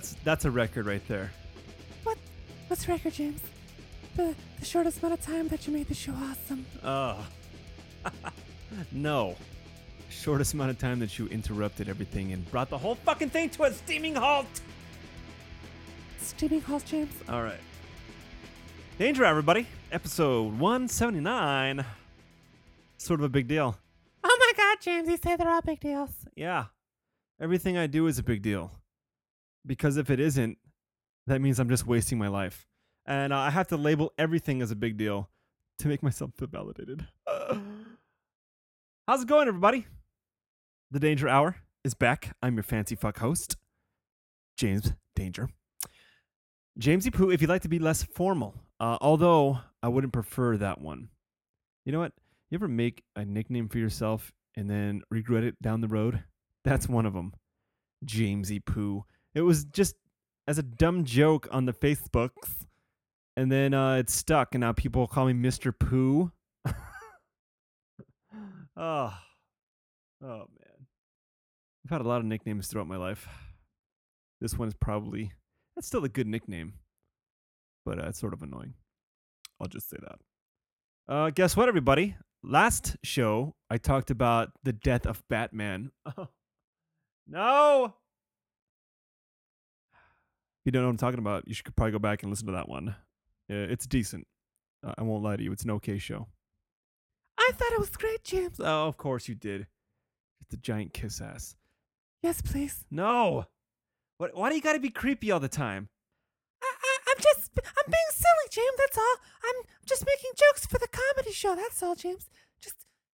That's that's a record right there. What? What's record, James? The the shortest amount of time that you made the show awesome. Uh, no. Shortest amount of time that you interrupted everything and brought the whole fucking thing to a steaming halt. Steaming halls, James. All right. Danger, everybody. Episode 179. Sort of a big deal. Oh my God, James! You say they're all big deals. Yeah. Everything I do is a big deal. Because if it isn't, that means I'm just wasting my life. And uh, I have to label everything as a big deal to make myself feel validated. How's it going, everybody? The Danger Hour is back. I'm your fancy fuck host, James Danger. Jamesy Poo, if you'd like to be less formal, uh, although I wouldn't prefer that one. You know what? You ever make a nickname for yourself and then regret it down the road? That's one of them. Jamesy Poo. It was just as a dumb joke on the Facebooks, and then uh, it stuck, and now people call me Mr. Pooh. oh, oh man, I've had a lot of nicknames throughout my life. This one is probably that's still a good nickname, but uh, it's sort of annoying. I'll just say that. Uh, guess what, everybody? Last show, I talked about the death of Batman. no! If you don't know what I'm talking about, you should probably go back and listen to that one. It's decent. I won't lie to you. It's an okay show. I thought it was great, James. Oh, of course you did. It's a giant kiss ass. Yes, please. No! What, why do you gotta be creepy all the time? I, I, I'm just, I'm being silly, James. That's all. I'm just making jokes for the comedy show. That's all, James. Just,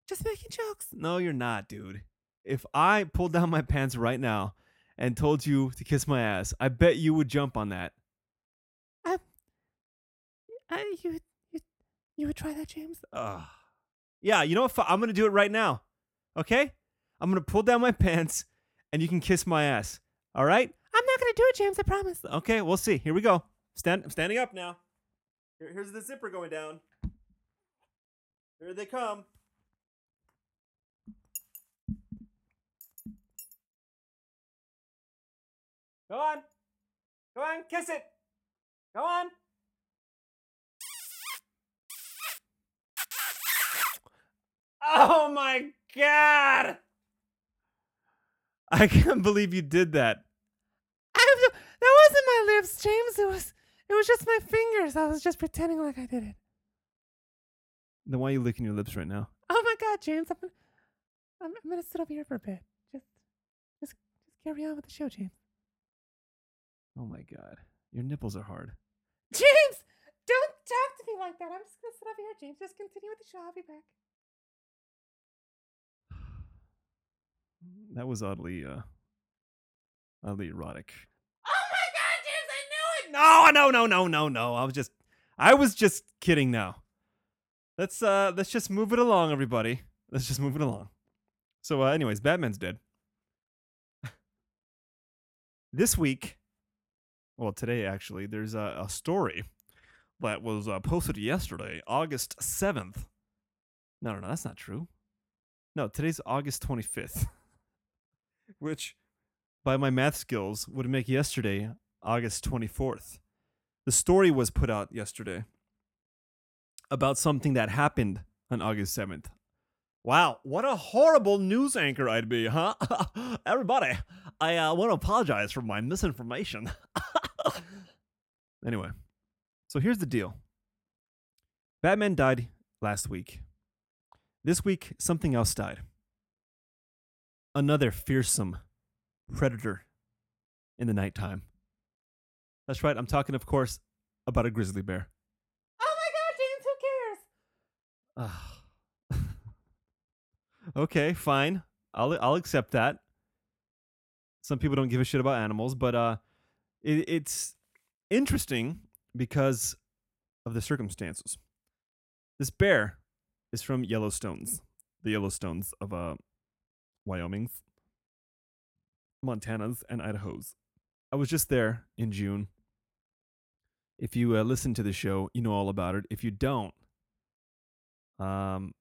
just making jokes. No, you're not, dude. If I pulled down my pants right now and told you to kiss my ass, I bet you would jump on that. I, I you, you, you would try that, James? Ugh. Yeah, you know what? I'm gonna do it right now. Okay? I'm gonna pull down my pants and you can kiss my ass. All right? I'm not gonna do it, James. I promise. Okay, we'll see. Here we go. Stand. I'm standing up now. Here, here's the zipper going down. Here they come. Go on. Go on, kiss it. Go on. Oh my god! I can't believe you did that. I, that wasn't my lips, James. It was, it was just my fingers. I was just pretending like I did it. Then why are you licking your lips right now? Oh my God, James. I'm gonna, I'm, I'm gonna sit over here for a bit. Just, just, just carry on with the show, James. Oh my god. Your nipples are hard. James, don't talk to me like that. I'm just gonna sit over here, James. Just continue with the show. I'll be back. That was oddly uh oddly erotic. Oh my God, James! I knew it. No, no, no, no, no, no. I was just I was just kidding now. Let's uh let's just move it along, everybody. Let's just move it along. So uh anyways, Batman's dead. this week, well today actually, there's a, a story that was uh, posted yesterday, August 7th. No, no, no, that's not true. No, today's August 25th. Which by my math skills would make yesterday August 24th. The story was put out yesterday about something that happened on August 7th. Wow, what a horrible news anchor I'd be, huh? Everybody, I uh, want to apologize for my misinformation. anyway, so here's the deal Batman died last week. This week, something else died. Another fearsome predator in the nighttime. That's right, I'm talking, of course, about a grizzly bear. Oh my God, James! Who cares? Okay, fine. I'll I'll accept that. Some people don't give a shit about animals, but uh, it, it's interesting because of the circumstances. This bear is from Yellowstones, the Yellowstones of uh, Wyoming's, Montana's, and Idaho's. I was just there in June. If you uh, listen to the show, you know all about it. If you don't, um,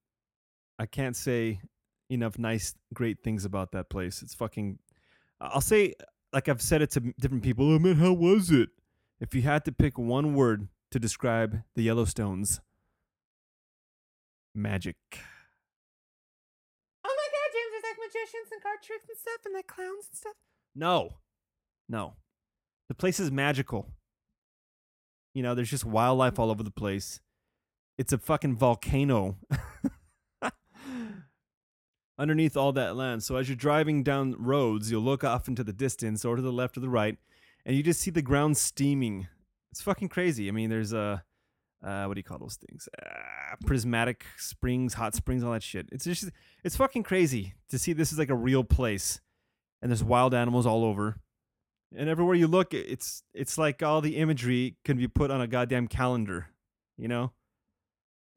I can't say enough nice, great things about that place. It's fucking. I'll say like I've said it to different people. Oh man, how was it? If you had to pick one word to describe the Yellowstones, magic. Oh my god, James, there's like magicians and card tricks and stuff and like clowns and stuff. No, no. The place is magical. You know, there's just wildlife all over the place. It's a fucking volcano underneath all that land. So as you're driving down roads, you'll look off into the distance or to the left or the right, and you just see the ground steaming. It's fucking crazy. I mean, there's a uh, what do you call those things? Uh, prismatic springs, hot springs, all that shit. It's just it's fucking crazy to see this is like a real place, and there's wild animals all over, and everywhere you look, it's it's like all the imagery can be put on a goddamn calendar, you know.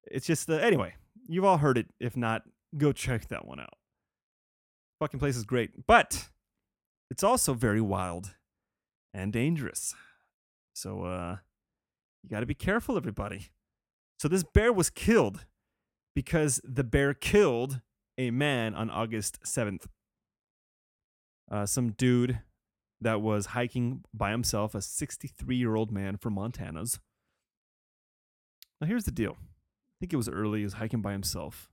It's just the anyway. You've all heard it. If not, go check that one out. Fucking place is great, but it's also very wild and dangerous. So uh you got to be careful everybody. So this bear was killed because the bear killed a man on August 7th. Uh, some dude that was hiking by himself, a 63 year old man from Montana's. Now, here's the deal I think it was early, he was hiking by himself.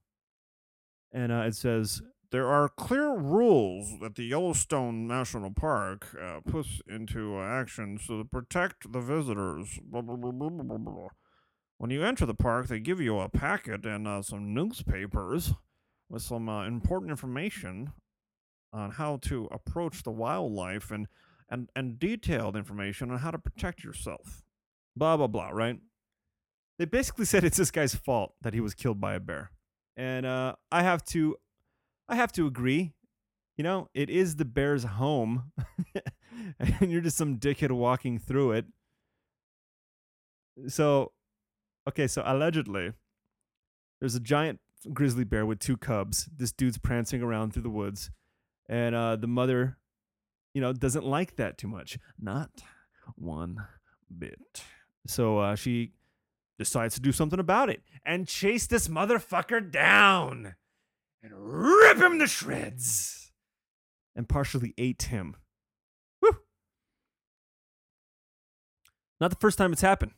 And uh, it says, there are clear rules that the Yellowstone National Park uh, puts into uh, action to protect the visitors. Blah, blah, blah, blah, blah, blah. When you enter the park, they give you a packet and uh, some newspapers with some uh, important information on how to approach the wildlife and, and, and detailed information on how to protect yourself. Blah, blah, blah, right? They basically said it's this guy's fault that he was killed by a bear. And uh, I have to I have to agree. You know, it is the bear's home, and you're just some dickhead walking through it. So, okay, so allegedly, there's a giant grizzly bear with two cubs. This dude's prancing around through the woods, and uh, the mother, you know, doesn't like that too much. Not one bit. So uh, she decides to do something about it and chase this motherfucker down and rip him to shreds and partially ate him. Woo! Not the first time it's happened.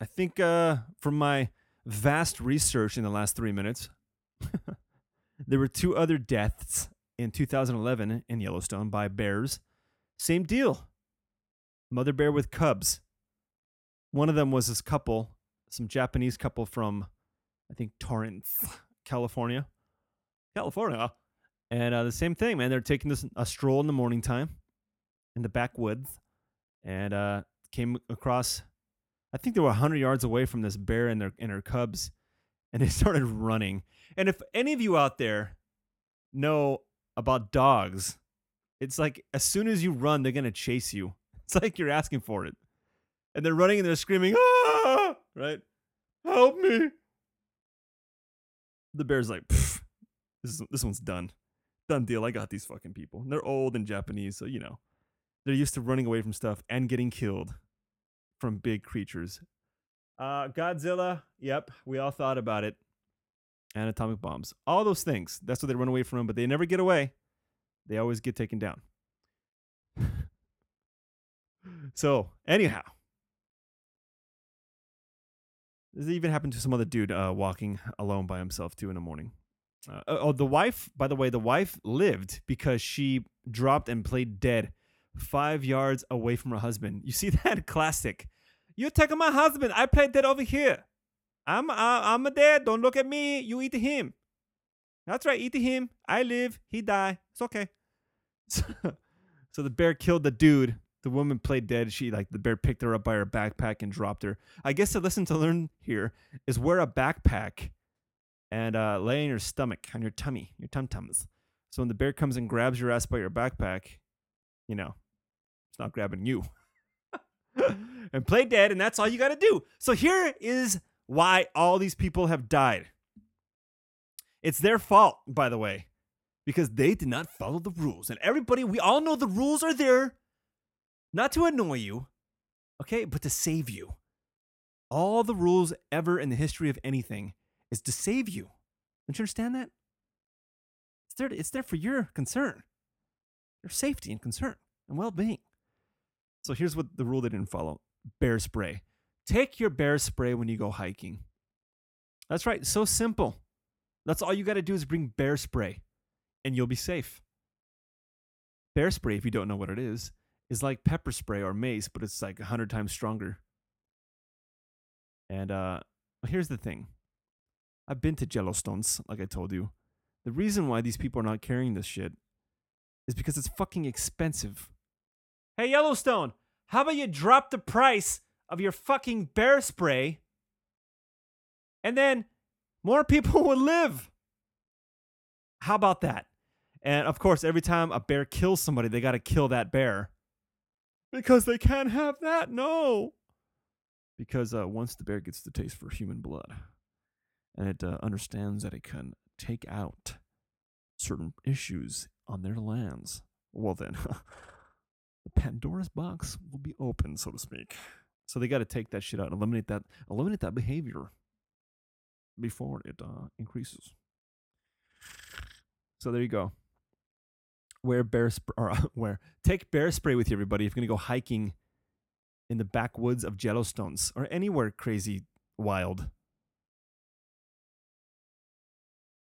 I think uh, from my vast research in the last three minutes, there were two other deaths in 2011 in Yellowstone by bears. Same deal. Mother bear with cubs. One of them was this couple, some Japanese couple from, I think, Torrance, California. California. And uh, the same thing, man. They're taking this a stroll in the morning time in the backwoods and uh, came across, I think they were 100 yards away from this bear and their, and her cubs. And they started running. And if any of you out there know about dogs, it's like as soon as you run, they're going to chase you. It's like you're asking for it. And they're running and they're screaming, ah, right? Help me. The bear's like, this, is, this one's done. Done deal. I got these fucking people. And they're old and Japanese, so you know. They're used to running away from stuff and getting killed from big creatures. Uh, Godzilla, yep, we all thought about it. And atomic bombs. All those things. That's what they run away from, but they never get away. They always get taken down. so, anyhow, this even happened to some other dude uh, walking alone by himself too in the morning. Uh, oh, the wife, by the way, the wife lived because she dropped and played dead five yards away from her husband. You see that classic? You're taking my husband? I played dead over here. I'm uh, I'm a dead. Don't look at me. You eat him. That's right. Eat him. I live. He die. It's okay. so the bear killed the dude. The woman played dead. She like the bear picked her up by her backpack and dropped her. I guess the lesson to learn here is wear a backpack and uh, lay on your stomach, on your tummy, your tum tums. So when the bear comes and grabs your ass by your backpack, you know, it's not grabbing you. and play dead, and that's all you got to do. So here is why all these people have died. It's their fault, by the way, because they did not follow the rules. And everybody, we all know the rules are there not to annoy you, okay, but to save you. All the rules ever in the history of anything is to save you. Don't you understand that? It's there, it's there for your concern, your safety and concern. and well being. So here's what the rule they didn't follow bear spray. Take your bear spray when you go hiking. That's right, so simple. That's all you got to do is bring bear spray and you'll be safe. Bear spray, if you don't know what it is, is like pepper spray or mace, but it's like 100 times stronger. And uh, here's the thing I've been to Yellowstones, like I told you. The reason why these people are not carrying this shit is because it's fucking expensive. Hey, Yellowstone, how about you drop the price of your fucking bear spray and then more people will live? How about that? And of course, every time a bear kills somebody, they got to kill that bear because they can't have that. No. Because uh, once the bear gets the taste for human blood and it uh, understands that it can take out certain issues on their lands, well, then the Pandora's box will be open, so to speak. So they got to take that shit out, and eliminate that, eliminate that behavior before it uh, increases. So there you go. Wear bear spray, or wear take bear spray with you, everybody. If you're gonna go hiking in the backwoods of Yellowstones or anywhere crazy wild.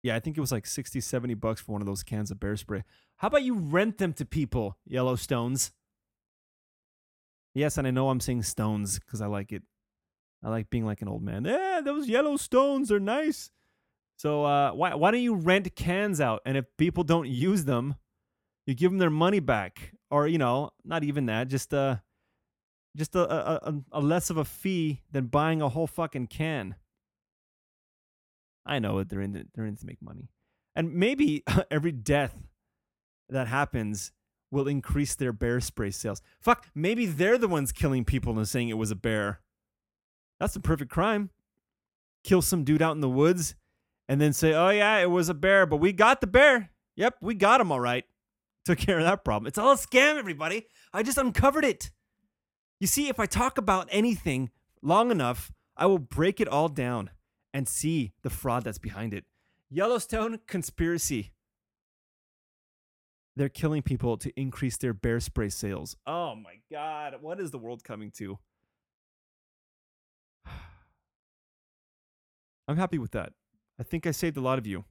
Yeah, I think it was like 60, 70 bucks for one of those cans of bear spray. How about you rent them to people, Yellowstones? Yes, and I know I'm saying stones because I like it. I like being like an old man. Yeah, those yellow stones are nice. So uh, why why don't you rent cans out? And if people don't use them, you give them their money back, or you know, not even that, just uh, just a a, a, less of a fee than buying a whole fucking can. I know. They're in. They're in to make money, and maybe every death that happens will increase their bear spray sales. Fuck, maybe they're the ones killing people and saying it was a bear. That's a perfect crime. Kill some dude out in the woods and then say, oh, yeah, it was a bear, but we got the bear. Yep, we got him all right. Took care of that problem. It's all a scam, everybody. I just uncovered it. You see, if I talk about anything long enough, I will break it all down and see the fraud that's behind it. Yellowstone conspiracy. They're killing people to increase their bear spray sales. Oh my God. What is the world coming to? I'm happy with that. I think I saved a lot of you.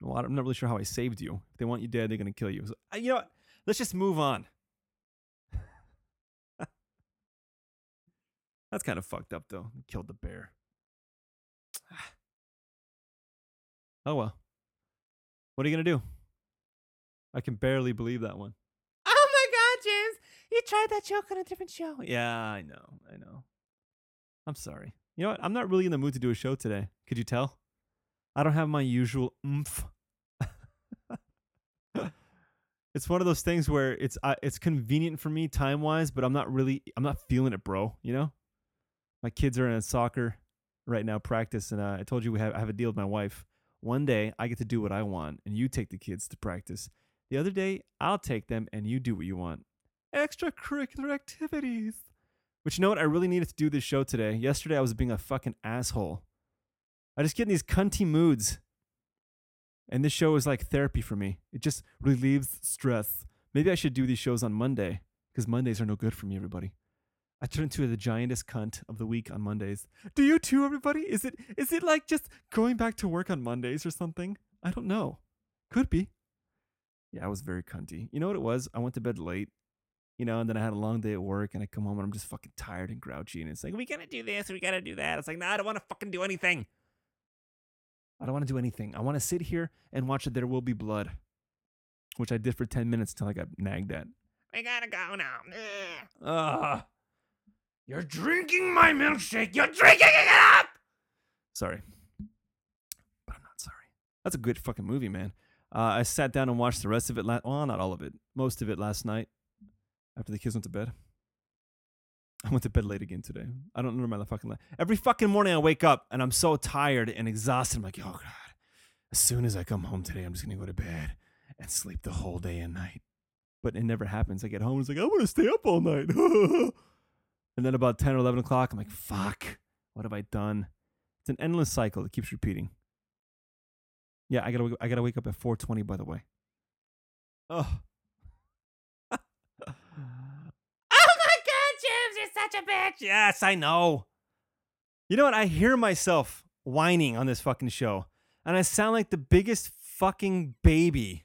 Lot. I'm not really sure how I saved you. If they want you dead, they're gonna kill you. So, you know what? Let's just move on. That's kind of fucked up, though. They killed the bear. oh well. What are you gonna do? I can barely believe that one. Oh my God, James! You tried that joke on a different show. Yeah, I know. I know. I'm sorry. You know what? I'm not really in the mood to do a show today. Could you tell? I don't have my usual oomph. it's one of those things where it's uh, it's convenient for me time wise, but I'm not really I'm not feeling it, bro. You know, my kids are in a soccer right now practice, and uh, I told you we have I have a deal with my wife. One day I get to do what I want, and you take the kids to practice. The other day I'll take them, and you do what you want. Extracurricular activities. But you know what? I really needed to do this show today. Yesterday I was being a fucking asshole. I just get in these cunty moods. And this show is like therapy for me. It just relieves stress. Maybe I should do these shows on Monday because Mondays are no good for me, everybody. I turn into the giantest cunt of the week on Mondays. Do you too, everybody? Is it is it like just going back to work on Mondays or something? I don't know. Could be. Yeah, I was very cunty. You know what it was? I went to bed late, you know, and then I had a long day at work and I come home and I'm just fucking tired and grouchy and it's like, we gotta do this, we gotta do that. It's like, no, I don't wanna fucking do anything. I don't want to do anything. I want to sit here and watch it. There Will Be Blood, which I did for 10 minutes until I got nagged at. We gotta go now. Ugh. Ugh. You're drinking my milkshake. You're drinking it up. Sorry. But I'm not sorry. That's a good fucking movie, man. Uh, I sat down and watched the rest of it. La- well, not all of it. Most of it last night after the kids went to bed. I went to bed late again today. I don't remember my fucking life. Every fucking morning I wake up and I'm so tired and exhausted. I'm like, oh God. As soon as I come home today, I'm just gonna go to bed and sleep the whole day and night. But it never happens. I get home, and it's like, I want to stay up all night. and then about 10 or 11 o'clock, I'm like, fuck, what have I done? It's an endless cycle that keeps repeating. Yeah, I gotta, I gotta wake up at 4:20. By the way. Oh, You're such a bitch. Yes, I know. You know what? I hear myself whining on this fucking show, and I sound like the biggest fucking baby.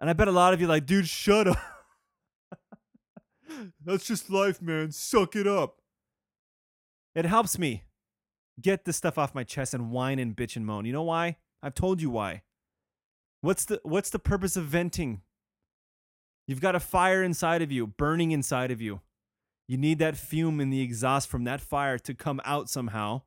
And I bet a lot of you like, dude, shut up. That's just life, man. Suck it up. It helps me get this stuff off my chest and whine and bitch and moan. You know why? I've told you why. What's the what's the purpose of venting? You've got a fire inside of you, burning inside of you. You need that fume and the exhaust from that fire to come out somehow,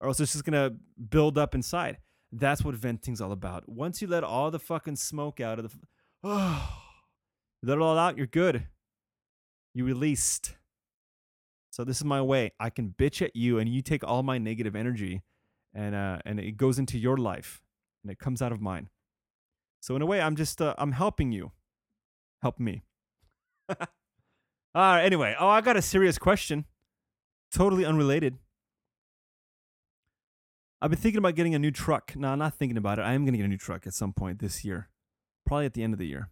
or else it's just gonna build up inside. That's what venting's all about. Once you let all the fucking smoke out of the, oh, let it all out, you're good. You released. So this is my way. I can bitch at you, and you take all my negative energy, and uh, and it goes into your life, and it comes out of mine. So in a way, I'm just uh, I'm helping you, help me. all right. Anyway, oh, I got a serious question, totally unrelated. I've been thinking about getting a new truck. No, I'm not thinking about it. I am going to get a new truck at some point this year, probably at the end of the year.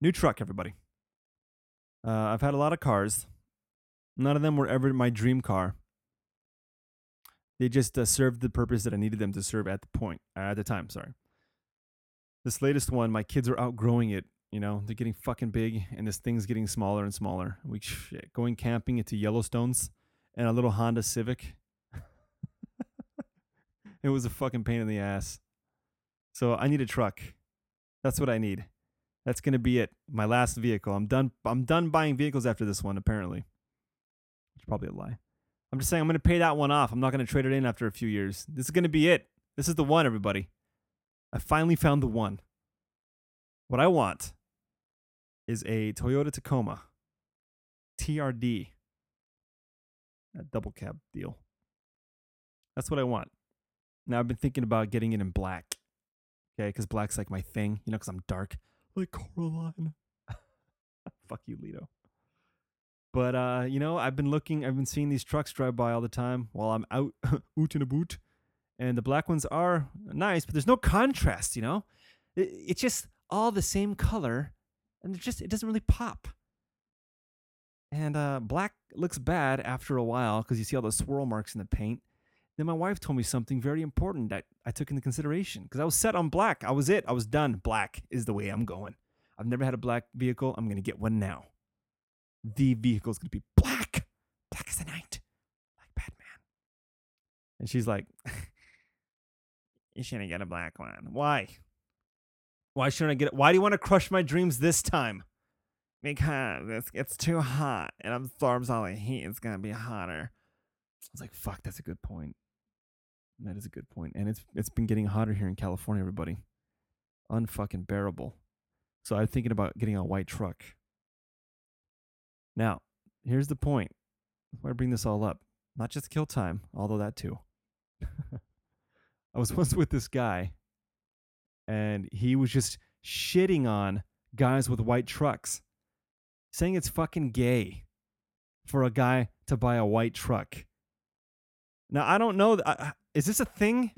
New truck, everybody. Uh, I've had a lot of cars. None of them were ever my dream car. They just uh, served the purpose that I needed them to serve at the point, uh, at the time. Sorry. This latest one, my kids are outgrowing it. You know, they're getting fucking big, and this thing's getting smaller and smaller. We shit, going camping into Yellowstones and a little Honda Civic. it was a fucking pain in the ass. So I need a truck. That's what I need. That's gonna be it. My last vehicle. I'm done. I'm done buying vehicles after this one. Apparently, it's probably a lie. I'm just saying I'm gonna pay that one off. I'm not gonna trade it in after a few years. This is gonna be it. This is the one, everybody. I finally found the one. What I want is a Toyota Tacoma TRD, a double cab deal. That's what I want. Now I've been thinking about getting it in black. Okay, because black's like my thing, you know, because I'm dark like Coraline. Fuck you, Lito. But uh, you know, I've been looking, I've been seeing these trucks drive by all the time while I'm out out in a boot, and the black ones are nice, but there's no contrast. You know, it, it's just all the same color, and it just it doesn't really pop. And uh, black looks bad after a while because you see all the swirl marks in the paint. Then my wife told me something very important that I took into consideration because I was set on black. I was it. I was done. Black is the way I'm going. I've never had a black vehicle. I'm to get one now. The vehicle is going to be black. Black as the night. Like Batman. And she's like, You shouldn't get a black one. Why? Why shouldn't I get it? Why do you want to crush my dreams this time? Because it's, it's too hot and I'm absorbs all the heat. It's to be hotter. I was like, fuck, that's a good point. That is a good point. And it's it's been getting hotter here in California, everybody. Unfucking bearable. So I'm thinking about getting a white truck. Now, here's the point. Why bring this all up. Not just kill time, although that too. I was once with this guy, and he was just shitting on guys with white trucks, saying it's fucking gay for a guy to buy a white truck. Now, I don't know. Is this a thing?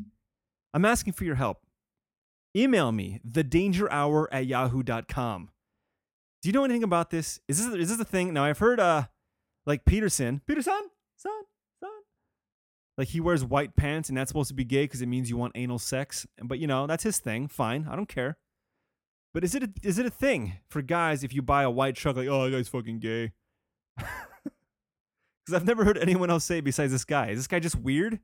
I'm asking for your help. Email me, thedangerhour at yahoo.com. Do you know anything about this? Is this is this a thing? Now I've heard uh like Peterson. Peterson? Son? Like he wears white pants and that's supposed to be gay because it means you want anal sex. But you know, that's his thing. Fine. I don't care. But is it a, is it a thing for guys if you buy a white truck like, oh that guy's fucking gay? Because I've never heard anyone else say besides this guy. Is this guy just weird?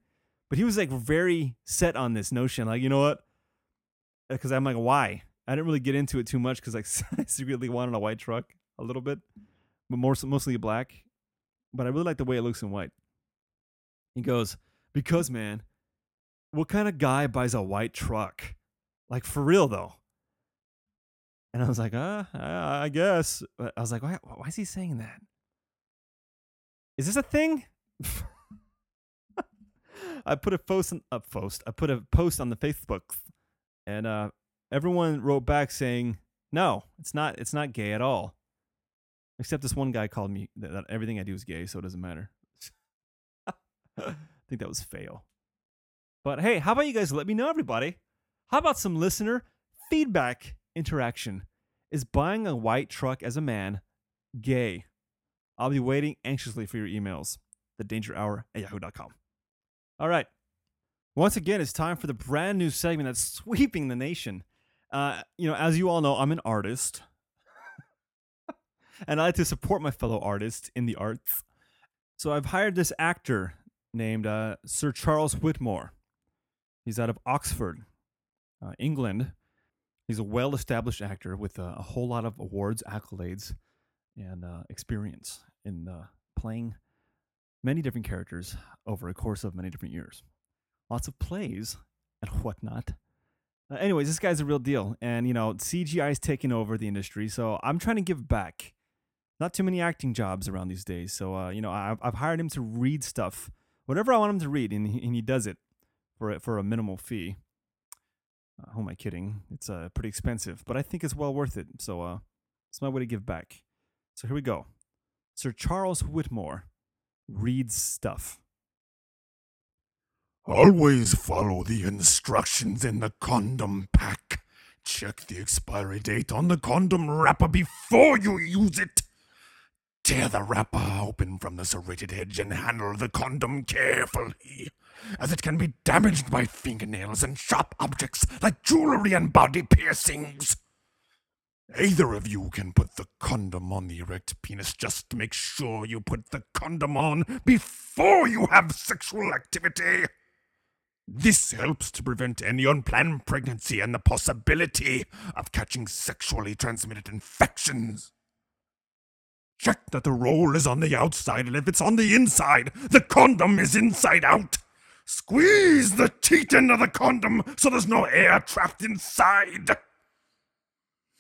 But he was like very set on this notion. Like, you know what? Because uh, I'm like, why? I didn't really get into it too much because like I secretly wanted a white truck a little bit, but more mostly black. But I really like the way it looks in white. He goes, because man, what kind of guy buys a white truck? Like for real though. And I was like, uh, I guess. But I was like, why, why is he saying that? Is this a thing? I put a post on, a post. I put a post on the Facebook, and uh, everyone wrote back saying, "No, it's not. It's not gay at all." Except this one guy called me that, that everything I do is gay, so it doesn't matter. I think that was fail. But hey, how about you guys let me know, everybody? How about some listener feedback interaction? Is buying a white truck as a man gay. I'll be waiting anxiously for your emails. The Danger Hour at yahoo.com. All right. Once again, it's time for the brand new segment that's sweeping the nation. Uh, you know, as you all know, I'm an artist. and I like to support my fellow artists in the arts. So I've hired this actor named uh, Sir Charles Whitmoore. He's out of Oxford, uh, England. He's a well established actor with a whole lot of awards, accolades, and uh, experience in uh, playing many different characters over a course of many different years. Lots of plays and whatnot. Uh, anyways, this guy's a real deal. And, you know, CGI is taking over the industry. So I'm trying to give back. Not too many acting jobs around these days. So, you know, I've, I've hired him to read stuff, whatever I want him to read, and he, and he does it for a, for a minimal fee. Uh, who am I kidding? It's uh, pretty expensive, but I think it's well worth it. So, uh, it's my way to give back. So here we go. Sir Charles Whitmoore reads stuff. Always follow the instructions in the condom pack. Check the expiry date on the condom wrapper before you use it. Tear the wrapper open from the serrated edge and handle the condom carefully, as it can be damaged by fingernails and sharp objects like jewelry and body piercings. Either of you can put the condom on the erect penis. Just make sure you put the condom on before you have sexual activity. This helps to prevent any unplanned pregnancy and the possibility of catching sexually transmitted infections. Check that the roll is on the outside, and if it's on the inside, the condom is inside out. Squeeze the teat into the condom so there's no air trapped inside.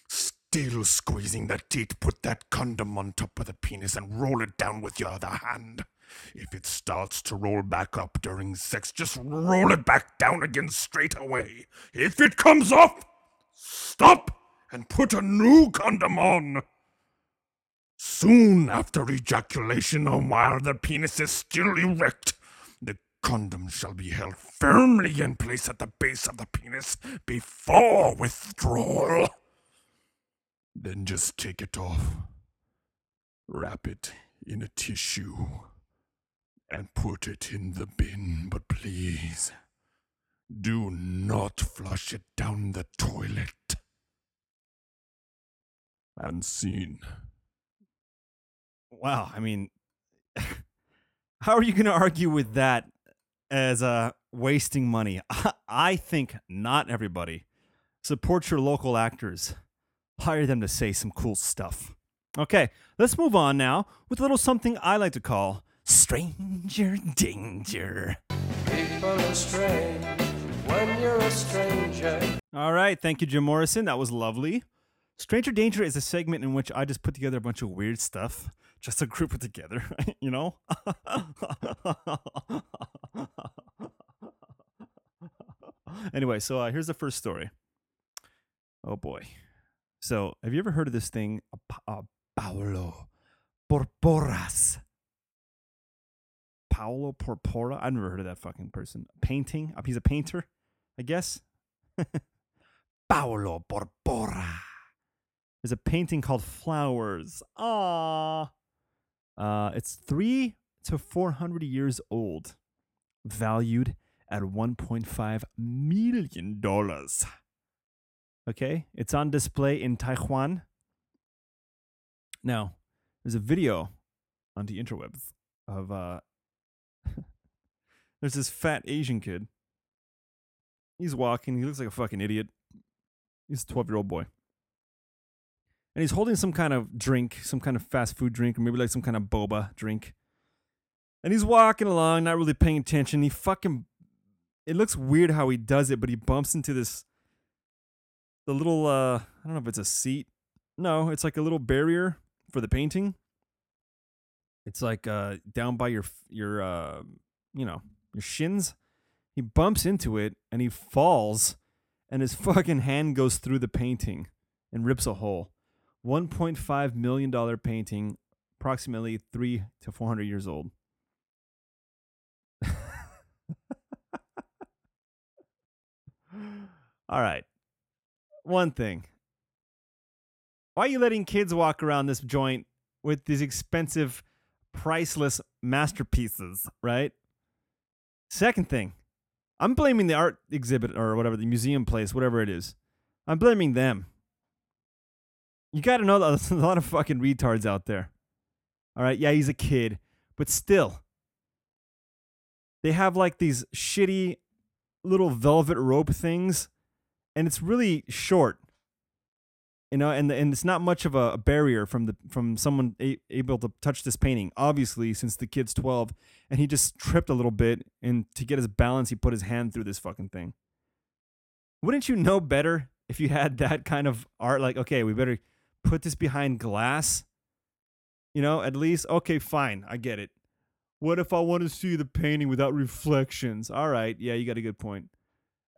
Still squeezing the teat, put that condom on top of the penis and roll it down with your other hand. If it starts to roll back up during sex, just roll it back down again straight away. If it comes off, stop and put a new condom on. Soon after ejaculation, or while the penis is still erect, the condom shall be held firmly in place at the base of the penis before withdrawal. Then just take it off, wrap it in a tissue, and put it in the bin. But please, do not flush it down the toilet. And scene. Wow, I mean, how are you going to argue with that as uh, wasting money? I think not everybody. Support your local actors. Hire them to say some cool stuff. Okay, let's move on now with a little something I like to call stranger danger. People are strange when you're a stranger. All right, thank you, Jim Morrison. That was lovely. Stranger Danger is a segment in which I just put together a bunch of weird stuff just to group it together, you know? anyway, so uh, here's the first story. Oh boy. So, have you ever heard of this thing, uh, uh, Paolo Porporas? Paolo Porpora? I've never heard of that fucking person. Painting? Uh, He's a painter, I guess. Paolo Porpora. There's a painting called Flowers. Ah. Uh, it's three to four hundred years old, valued at one point five million dollars. Okay, it's on display in Taiwan. Now, there's a video on the interwebs of uh, there's this fat Asian kid. He's walking. He looks like a fucking idiot. He's a twelve year old boy and he's holding some kind of drink, some kind of fast food drink, or maybe like some kind of boba drink. And he's walking along, not really paying attention. He fucking. It looks weird how he does it, but he bumps into this. The little, uh, I don't know if it's a seat. No, it's like a little barrier for the painting. It's like uh, down by your your uh, you know your shins. He bumps into it and he falls, and his fucking hand goes through the painting and rips a hole. $1.5 million painting, approximately three to 400 years old. All right. One thing. Why are you letting kids walk around this joint with these expensive, priceless masterpieces, right? Second thing, I'm blaming the art exhibit or whatever, the museum place, whatever it is. I'm blaming them. You got to know that there's a lot of fucking retards out there. All right, yeah, he's a kid, but still. They have like these shitty little velvet rope things, and it's really short. You know, and and it's not much of a barrier from the from someone a, able to touch this painting. Obviously, since the kid's twelve, and he just tripped a little bit, and to get his balance, he put his hand through this fucking thing. Wouldn't you know better if you had that kind of art? Like, okay, we better put this behind glass. You know, at least okay, fine, I get it. What if I want to see the painting without reflections? All right, yeah, you got a good point.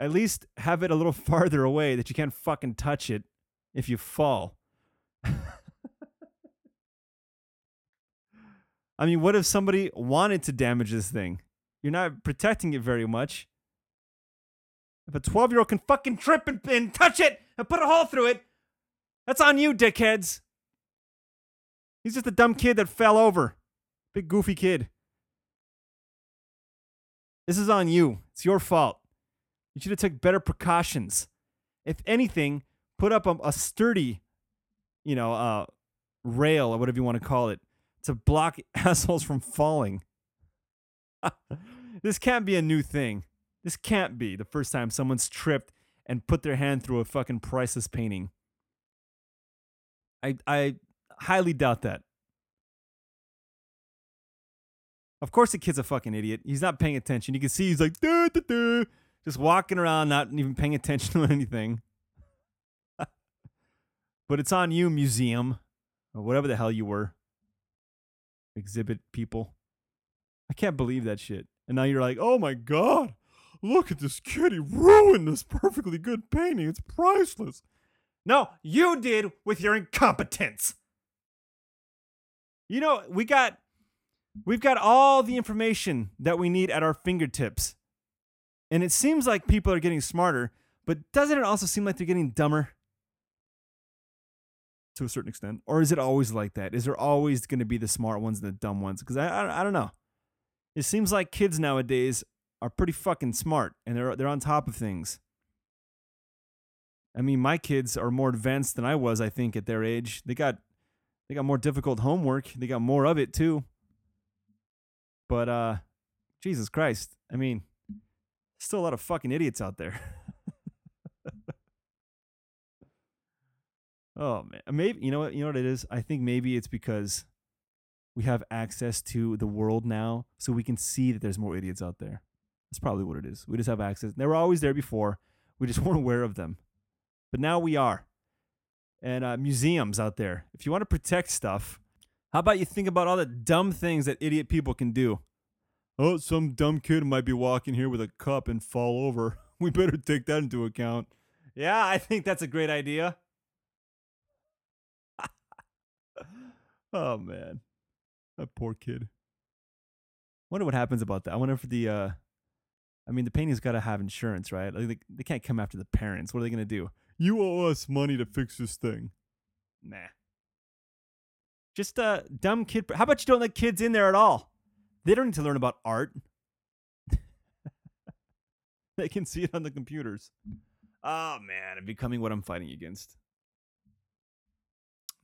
At least have it a little farther away that you can't fucking touch it if you fall. I mean, what if somebody wanted to damage this thing? You're not protecting it very much. If a 12 year old can fucking trip and, and touch it and put a hole through it, that's on you, dickheads. He's just a dumb kid that fell over. Big goofy kid. This is on you. It's your fault. You should have took better precautions. If anything, put up a, a sturdy, you know, uh, rail or whatever you want to call it to block assholes from falling. this can't be a new thing. This can't be the first time someone's tripped and put their hand through a fucking priceless painting. I I highly doubt that. Of course, the kid's a fucking idiot. He's not paying attention. You can see he's like, duh, duh, duh, just walking around, not even paying attention to anything. but it's on you, museum, or whatever the hell you were. Exhibit people. I can't believe that shit. And now you're like, oh my God, look at this kid. He ruined this perfectly good painting. It's priceless. No, you did with your incompetence. You know, we got we've got all the information that we need at our fingertips. And it seems like people are getting smarter, but doesn't it also seem like they're getting dumber? To a certain extent. Or is it always like that? Is there always going to be the smart ones and the dumb ones? Because I, I, I don't know. It seems like kids nowadays are pretty fucking smart and they're, they're on top of things. I mean, my kids are more advanced than I was, I think, at their age. They got they got more difficult homework. They got more of it too. But uh Jesus Christ. I mean, still a lot of fucking idiots out there. oh man. Maybe you know what you know what it is? I think maybe it's because we have access to the world now, so we can see that there's more idiots out there. That's probably what it is. We just have access. They were always there before. We just weren't aware of them. But now we are. And uh, museums out there. If you want to protect stuff, how about you think about all the dumb things that idiot people can do? Oh, some dumb kid might be walking here with a cup and fall over. We better take that into account. Yeah, I think that's a great idea. oh man. That poor kid. Wonder what happens about that. I wonder if the uh I mean the painting's gotta have insurance, right? Like they, they can't come after the parents. What are they gonna do? You owe us money to fix this thing. Nah. Just a dumb kid. How about you don't let kids in there at all? They don't need to learn about art. they can see it on the computers. Oh man, I'm becoming what I'm fighting against.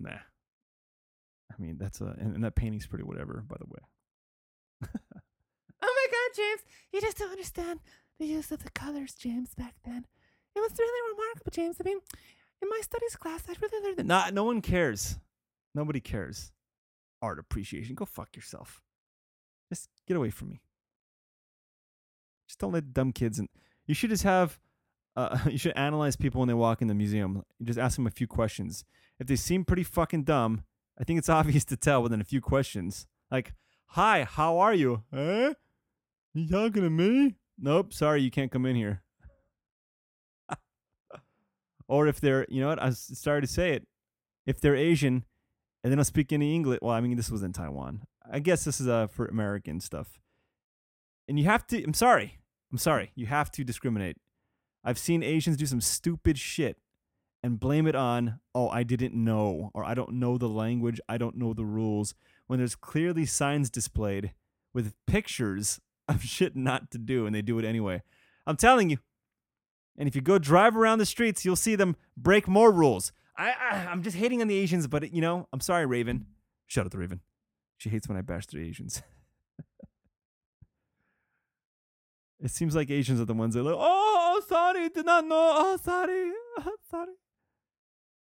Nah. I mean, that's a and, and that painting's pretty whatever, by the way. Oh my God, James! You just don't understand the use of the colors, James. Back then, it was really remarkable, James. I mean, in my studies class, I really learned that. Not no one cares. Nobody cares. Art appreciation. Go fuck yourself. Just get away from me. Just don't let dumb kids and you should just have uh, you should analyze people when they walk in the museum. Just ask them a few questions. If they seem pretty fucking dumb, I think it's obvious to tell within a few questions. Like, "Hi, how are you?" Eh? You talking to me? Nope, sorry, you can't come in here. Or if they're, you know what? I sorry to say it. If they're Asian and they don't speak any English, well, I mean, this was in Taiwan. I guess this is uh, for American stuff. And you have to, I'm sorry. I'm sorry. You have to discriminate. I've seen Asians do some stupid shit. and blame it on, oh, I didn't know, or I don't know the language, I don't know the rules, when there's clearly signs displayed with pictures of shit not to do and they do it anyway. I'm telling you. And if you go drive around the streets, you'll see them break more rules. I, I I'm just hating on the Asians, but you know, I'm sorry, Raven. Shout out to Raven. She hates when I bash the Asians. it seems like Asians are the ones that are like, oh, sorry, did not know. Oh, sorry, oh, sorry.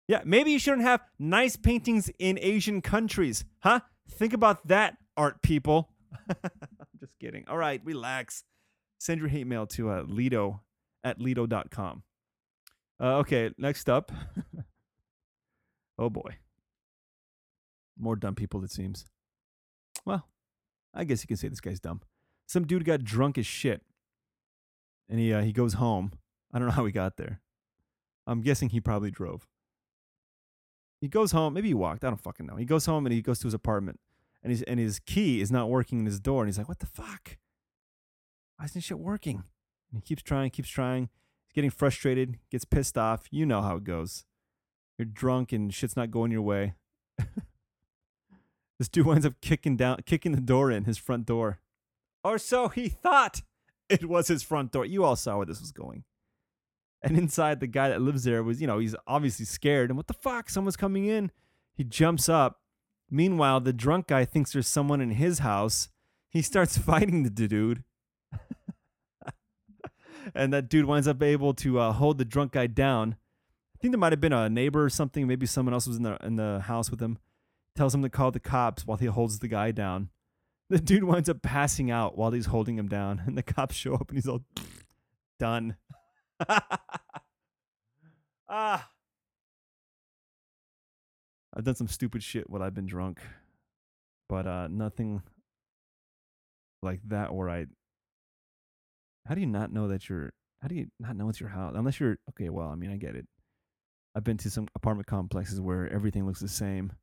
Yeah, maybe you shouldn't have nice paintings in Asian countries, huh? Think about that, art people. I'm just kidding. All right, relax. Send your hate mail to uh, Lido at Lido.com. Uh, okay, next up. oh boy. More dumb people, it seems. Well, I guess you can say this guy's dumb. Some dude got drunk as shit, and he uh, he goes home. I don't know how he got there. I'm guessing he probably drove. He goes home. Maybe he walked. I don't fucking know. He goes home and he goes to his apartment, and his and his key is not working in his door. And he's like, "What the fuck? Why isn't shit working?" He keeps trying, keeps trying. He's getting frustrated, gets pissed off. You know how it goes. You're drunk and shit's not going your way. this dude winds up kicking down, kicking the door in his front door, or so he thought it was his front door. You all saw where this was going. And inside, the guy that lives there was, you know, he's obviously scared. And what the fuck? Someone's coming in. He jumps up. Meanwhile, the drunk guy thinks there's someone in his house. He starts fighting the dude. and that dude winds up able to uh, hold the drunk guy down. I think there might have been a neighbor or something. Maybe someone else was in the in the house with him. Tells him to call the cops while he holds the guy down. The dude winds up passing out while he's holding him down, and the cops show up and he's all done. ah. I've done some stupid shit while I've been drunk, but uh, nothing like that where I. How do you not know that you're? How do you not know it's your house? Unless you're okay. Well, I mean, I get it. I've been to some apartment complexes where everything looks the same,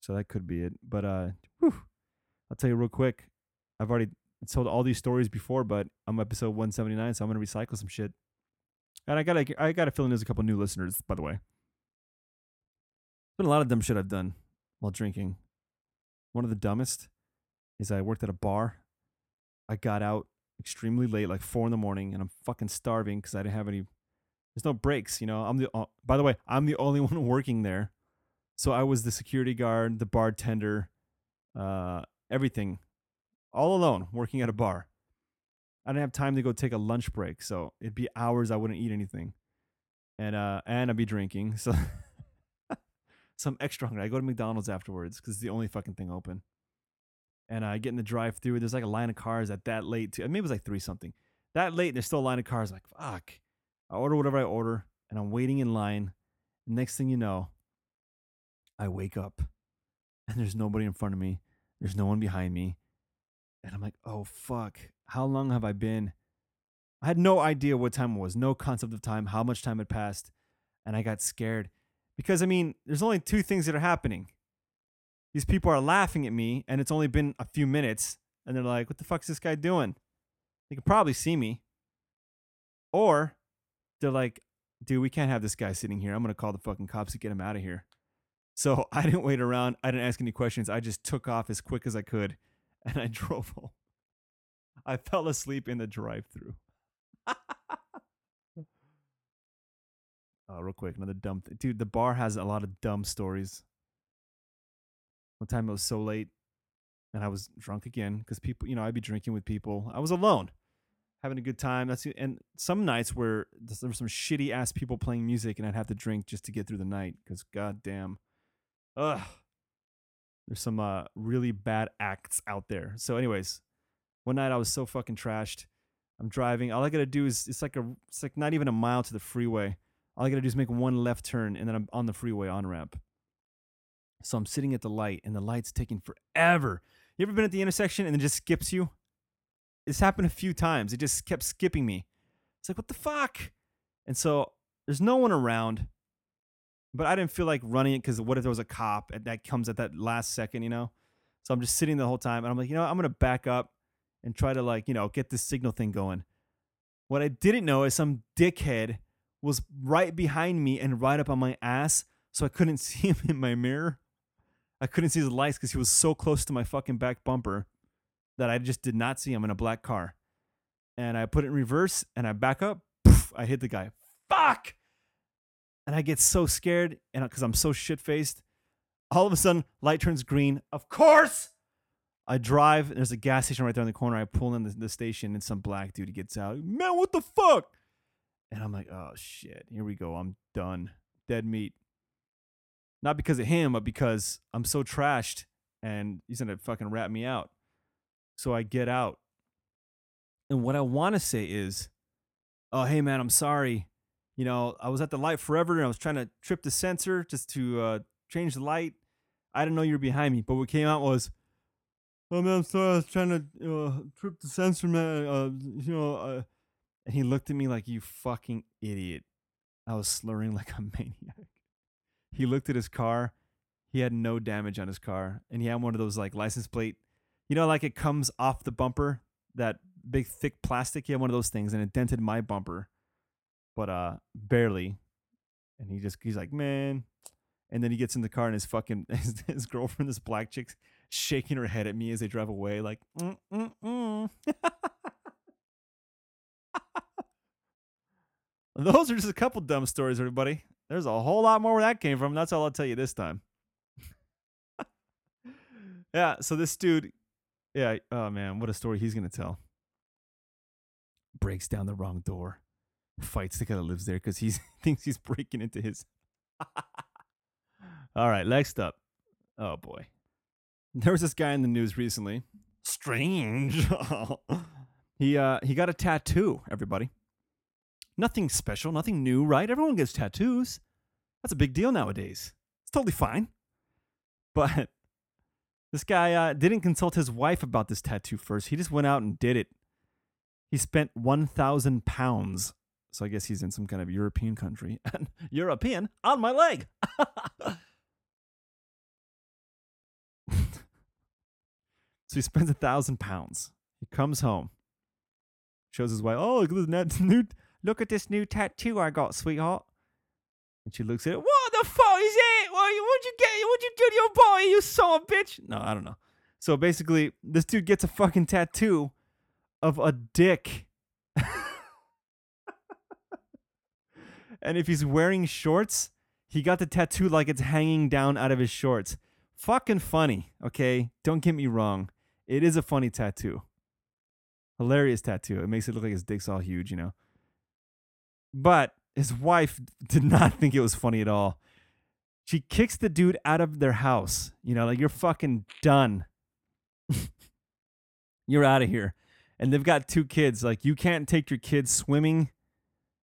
so that could be it. But uh, whew, I'll tell you real quick. I've already told all these stories before, but I'm episode 179, so I'm gonna recycle some shit. And I gotta, I gotta fill in there's a couple new listeners, by the way. Been a lot of dumb shit I've done while drinking. One of the dumbest is I worked at a bar. I got out extremely late, like four in the morning, and I'm fucking starving because I didn't have any. There's no breaks, you know. I'm the. Uh, by the way, I'm the only one working there, so I was the security guard, the bartender, uh, everything all alone working at a bar. I didn't have time to go take a lunch break, so it'd be hours I wouldn't eat anything, and uh, and I'd be drinking. So, some extra hungry. I go to McDonald's afterwards because it's the only fucking thing open. And uh, I get in the drive-through. There's like a line of cars at that late too. Maybe it was like three something. That late, and there's still a line of cars. Like fuck. I order whatever I order, and I'm waiting in line. Next thing you know, I wake up, and there's nobody in front of me. There's no one behind me. And I'm like, oh, fuck. How long have I been? I had no idea what time it was, no concept of time, how much time had passed. And I got scared because, I mean, there's only two things that are happening. These people are laughing at me, and it's only been a few minutes. And they're like, what the fuck's this guy doing? They could probably see me. Or they're like, dude, we can't have this guy sitting here. I'm going to call the fucking cops to get him out of here. So I didn't wait around. I didn't ask any questions. I just took off as quick as I could and I drove home. I fell asleep in the drive-through. oh, real quick, another dumb. Dude, the bar has a lot of dumb stories. One time it was so late and I was drunk again because people, you know, I'd be drinking with people. I was alone, having a good time. That's and some nights where there were some shitty ass people playing music and I'd have to drink just to get through the night because goddamn, ugh, there's some uh, really bad acts out there. So, anyways, one night I was so fucking trashed. I'm driving. All I gotta do is it's like a it's like not even a mile to the freeway. All I gotta do is make one left turn and then I'm on the freeway on ramp. So I'm sitting at the light and the light's taking forever. You ever been at the intersection and it just skips you? It's happened a few times. It just kept skipping me. It's like what the fuck? And so there's no one around, but I didn't feel like running it because what if there was a cop that comes at that last second, you know? So I'm just sitting the whole time and I'm like, you know, I'm gonna back up and try to like, you know, get this signal thing going. What I didn't know is some dickhead was right behind me and right up on my ass, so I couldn't see him in my mirror. I couldn't see his lights because he was so close to my fucking back bumper that I just did not see him in a black car. And I put it in reverse and I back up. Poof, I hit the guy. Fuck! And I get so scared and because I'm so shit faced. All of a sudden, light turns green. Of course! I drive, there's a gas station right there in the corner. I pull in the, the station, and some black dude gets out. Man, what the fuck? And I'm like, oh shit, here we go. I'm done. Dead meat. Not because of him, but because I'm so trashed and he's gonna fucking rat me out. So I get out. And what I want to say is, oh, hey man, I'm sorry. You know, I was at the light forever and I was trying to trip the sensor just to uh, change the light. I didn't know you were behind me. But what came out was, oh man, I'm sorry. I was trying to uh, trip the sensor, man. Uh, you know, uh, and he looked at me like, you fucking idiot. I was slurring like a maniac. He looked at his car. He had no damage on his car. And he had one of those like license plate, you know, like it comes off the bumper, that big thick plastic. He had one of those things and it dented my bumper, but uh, barely. And he just, he's like, man. And then he gets in the car and his fucking, his, his girlfriend, this black chick, shaking her head at me as they drive away, like, mm, mm, mm. Those are just a couple dumb stories, everybody. There's a whole lot more where that came from. That's all I'll tell you this time. yeah, so this dude, yeah, oh man, what a story he's gonna tell. Breaks down the wrong door, fights the guy that lives there because he thinks he's breaking into his. all right, next up. Oh boy, there was this guy in the news recently. Strange. he uh he got a tattoo. Everybody. Nothing special, nothing new, right? Everyone gets tattoos. That's a big deal nowadays. It's totally fine. But this guy uh, didn't consult his wife about this tattoo first. He just went out and did it. He spent 1,000 pounds. So I guess he's in some kind of European country. And European on my leg. so he spends a thousand pounds. He comes home, shows his wife, oh, look at this new Look at this new tattoo I got, sweetheart. And she looks at it. What the fuck is it? What, what'd you get? What'd you do to your boy, you son of a bitch? No, I don't know. So basically, this dude gets a fucking tattoo of a dick. and if he's wearing shorts, he got the tattoo like it's hanging down out of his shorts. Fucking funny, okay? Don't get me wrong. It is a funny tattoo. Hilarious tattoo. It makes it look like his dick's all huge, you know? But his wife did not think it was funny at all. She kicks the dude out of their house. You know, like you're fucking done. you're out of here. And they've got two kids. Like you can't take your kids swimming.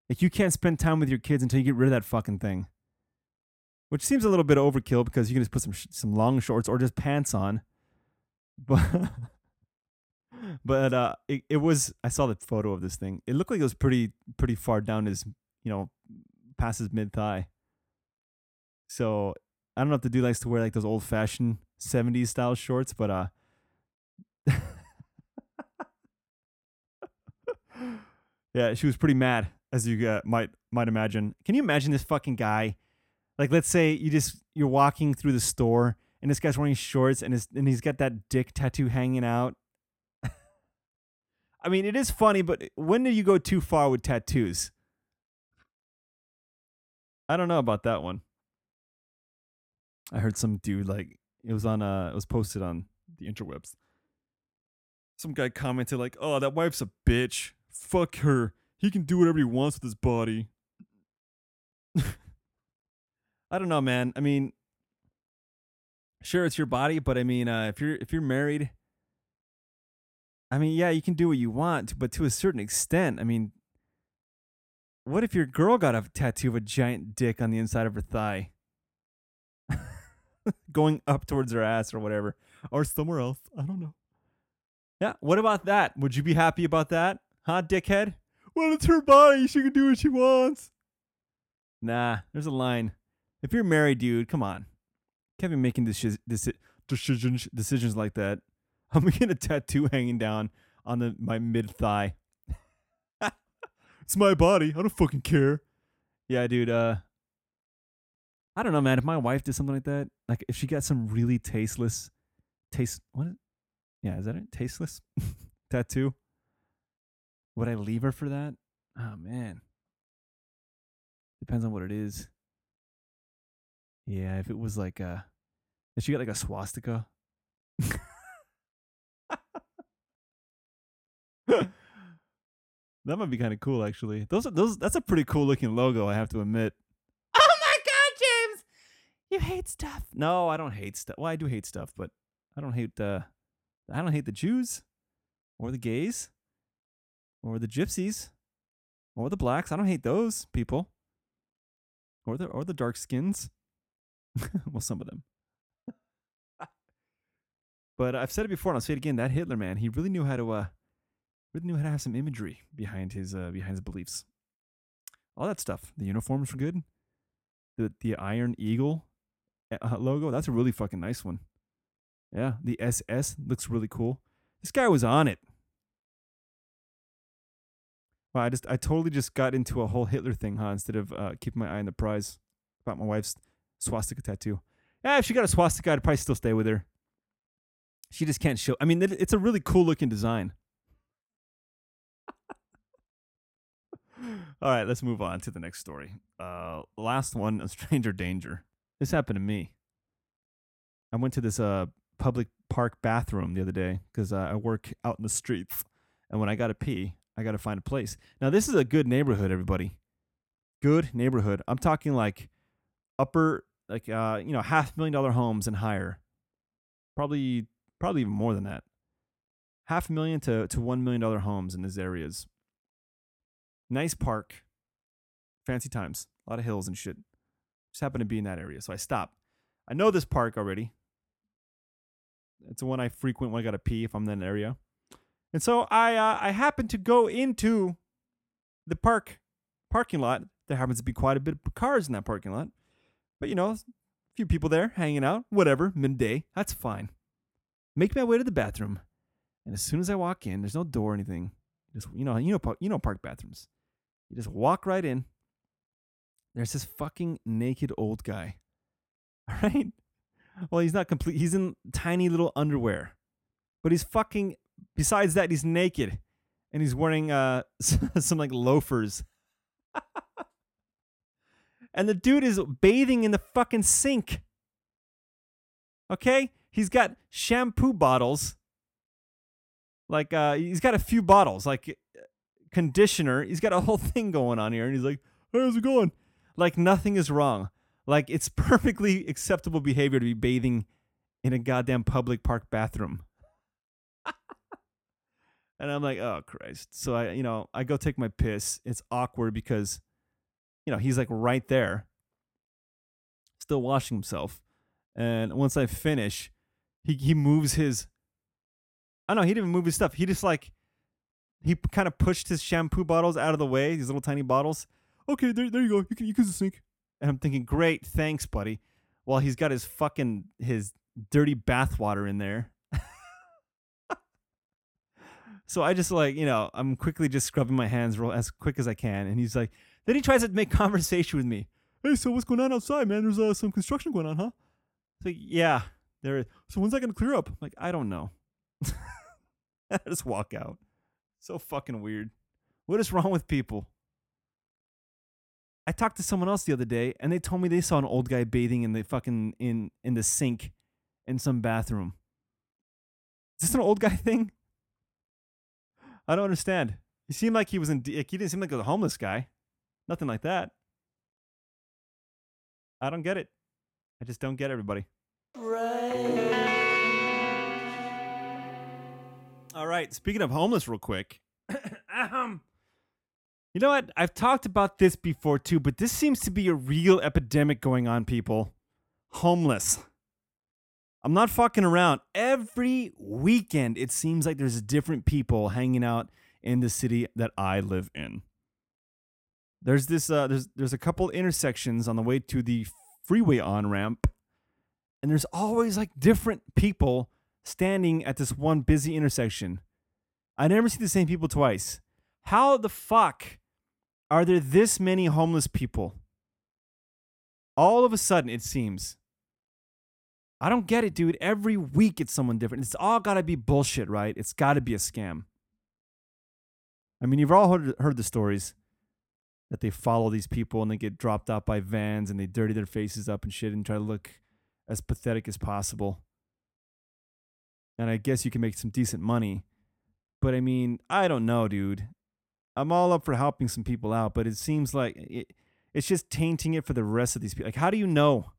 Like you can't spend time with your kids until you get rid of that fucking thing. Which seems a little bit overkill because you can just put some sh- some long shorts or just pants on. But but uh, it, it was I saw the photo of this thing. It looked like it was pretty pretty far down his you know past his mid thigh. So I don't know if the dude likes to wear like those old fashioned '70s style shorts, but uh. yeah, she was pretty mad, as you uh, might might imagine. Can you imagine this fucking guy? Like, let's say you just you're walking through the store and this guy's wearing shorts and his and he's got that dick tattoo hanging out I mean, it is funny, but when do you go too far with tattoos? I don't know about that one. I heard some dude like it was on uh it was posted on the interwebs. Some guy commented like, "Oh, that wife's a bitch. Fuck her. He can do whatever he wants with his body." I don't know, man. I mean, sure it's your body, but I mean, uh, if you're if you're married I mean, yeah, you can do what you want, but to a certain extent, I mean, what if your girl got a tattoo of a giant dick on the inside of her thigh? Going up towards her ass or whatever, or somewhere else. I don't know. Yeah, what about that? Would you be happy about that? Huh, dickhead? Well, it's her body. She can do what she wants. Nah, there's a line. If you're married, dude, come on. Can't be making deci- deci- decisions decisions like that. I'm getting a tattoo hanging down on the my mid thigh. it's my body. I don't fucking care. Yeah, dude. Uh, I don't know, man. If my wife did something like that, like if she got some really tasteless, taste what? Is, yeah, is that it? Tasteless tattoo. Would I leave her for that? Oh man. Depends on what it is. Yeah, if it was like a, if she got like a swastika. That might be kind of cool actually. Those are those that's a pretty cool looking logo, I have to admit. Oh my God, James! You hate stuff. No, I don't hate stuff. Well, I do hate stuff, but I don't hate the. I don't hate the Jews or the gays or the gypsies or the blacks. I don't hate those people. Or the or the dark skins. well, some of them. but I've said it before and I'll say it again, that Hitler man, he really knew how to uh really knew how to have some imagery behind his uh behind his beliefs. All that stuff. The uniforms were good. The the Iron Eagle uh, logo. That's a really fucking nice one. Yeah, the SS looks really cool. This guy was on it. Wow, I just I totally just got into a whole Hitler thing, huh? Instead of uh, keeping my eye on the prize about my wife's swastika tattoo. Yeah, if she got a swastika, I'd probably still stay with her. She just can't show. I mean, it's a really cool looking design. All right, let's move on to the next story. Uh, last one, a stranger danger. This happened to me. I went to this uh public park bathroom the other day because uh, I work out in the streets, and when I gotta pee, I gotta find a place. Now this is a good neighborhood, everybody. Good neighborhood. I'm talking like upper, like uh, you know, half million dollar homes and higher. Probably, probably even more than that. Half million to to one million dollar homes in these areas. Nice park, fancy times, a lot of hills and shit. Just happened to be in that area, so I stopped. I know this park already. It's the one I frequent when I gotta pee if I'm in that area. And so I uh, I happen to go into the park parking lot. There happens to be quite a bit of cars in that parking lot. But you know, a few people there hanging out, whatever, midday. That's fine. Make my way to the bathroom. And as soon as I walk in, there's no door or anything. Just you know, you know you know park bathrooms. You just walk right in. There's this fucking naked old guy. All right? Well, he's not complete. He's in tiny little underwear. But he's fucking besides that he's naked and he's wearing uh some like loafers. and the dude is bathing in the fucking sink. Okay? He's got shampoo bottles. Like uh he's got a few bottles like conditioner. He's got a whole thing going on here and he's like, "How's it going?" Like nothing is wrong. Like it's perfectly acceptable behavior to be bathing in a goddamn public park bathroom. and I'm like, oh Christ. So I, you know, I go take my piss. It's awkward because, you know, he's like right there, still washing himself. And once I finish, he he moves his. I don't know. He didn't move his stuff. He just like, he kind of pushed his shampoo bottles out of the way. These little tiny bottles. Okay, there, there you go. You can you can just sink. And I'm thinking, great, thanks, buddy. While he's got his fucking his dirty bathwater in there. so I just like, you know, I'm quickly just scrubbing my hands real as quick as I can. And he's like, then he tries to make conversation with me. Hey, so what's going on outside, man? There's uh, some construction going on, huh? It's like, yeah, there is. So when's that gonna clear up? I'm like, I don't know. I just walk out. So fucking weird. What is wrong with people? I talked to someone else the other day, and they told me they saw an old guy bathing in the fucking in in the sink in some bathroom. Is this an old guy thing? I don't understand. He seemed like he was in. Like, he didn't seem like a homeless guy. Nothing like that. I don't get it. I just don't get everybody. All right. Speaking of homeless, real quick. Ahem. You know what? I've talked about this before too, but this seems to be a real epidemic going on, people. Homeless. I'm not fucking around. Every weekend, it seems like there's different people hanging out in the city that I live in. There's this uh there's there's a couple intersections on the way to the freeway on ramp, and there's always like different people standing at this one busy intersection. I never see the same people twice. How the fuck are there this many homeless people? All of a sudden, it seems. I don't get it, dude. Every week it's someone different. It's all got to be bullshit, right? It's got to be a scam. I mean, you've all heard, heard the stories that they follow these people and they get dropped out by vans and they dirty their faces up and shit and try to look as pathetic as possible. And I guess you can make some decent money. But I mean, I don't know, dude. I'm all up for helping some people out, but it seems like it, it's just tainting it for the rest of these people. Like, how do you know?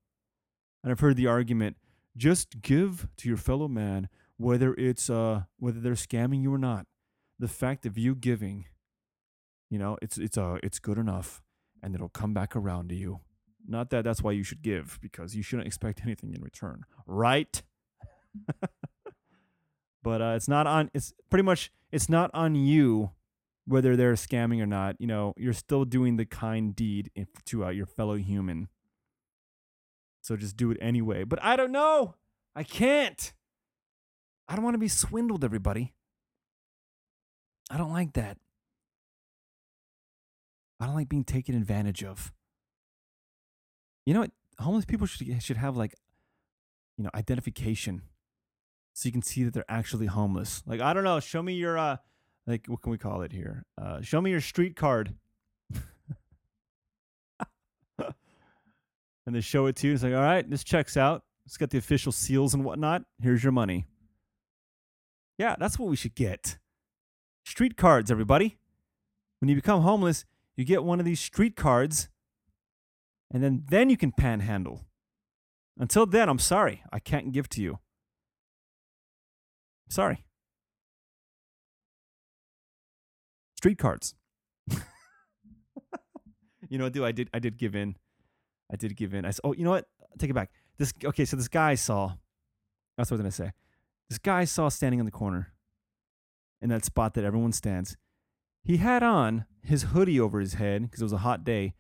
And I've heard the argument: just give to your fellow man, whether it's uh whether they're scamming you or not. The fact of you giving, you know, it's it's uh it's good enough, and it'll come back around to you. Not that that's why you should give, because you shouldn't expect anything in return, right? but uh, it's not on. It's pretty much it's not on you whether they're scamming or not, you know, you're still doing the kind deed to uh, your fellow human. So just do it anyway. But I don't know. I can't. I don't want to be swindled, everybody. I don't like that. I don't like being taken advantage of. You know what? Homeless people should should have like, you know, identification, so you can see that they're actually homeless. Like I don't know. Show me your uh, like what can we call it here? Uh, show me your street card. and they show it to you. It's like, all right, this checks out. It's got the official seals and whatnot. Here's your money. Yeah, that's what we should get. Street cards, everybody. When you become homeless, you get one of these street cards, and then then you can panhandle. Until then, I'm sorry, I can't give to you. Sorry. Street cards. you know dude? I did I did give in. I did give in. I s- oh, you know what? Take it back. This okay. So this guy saw. That's what I was gonna say. This guy saw standing in the corner, in that spot that everyone stands. He had on his hoodie over his head because it was a hot day,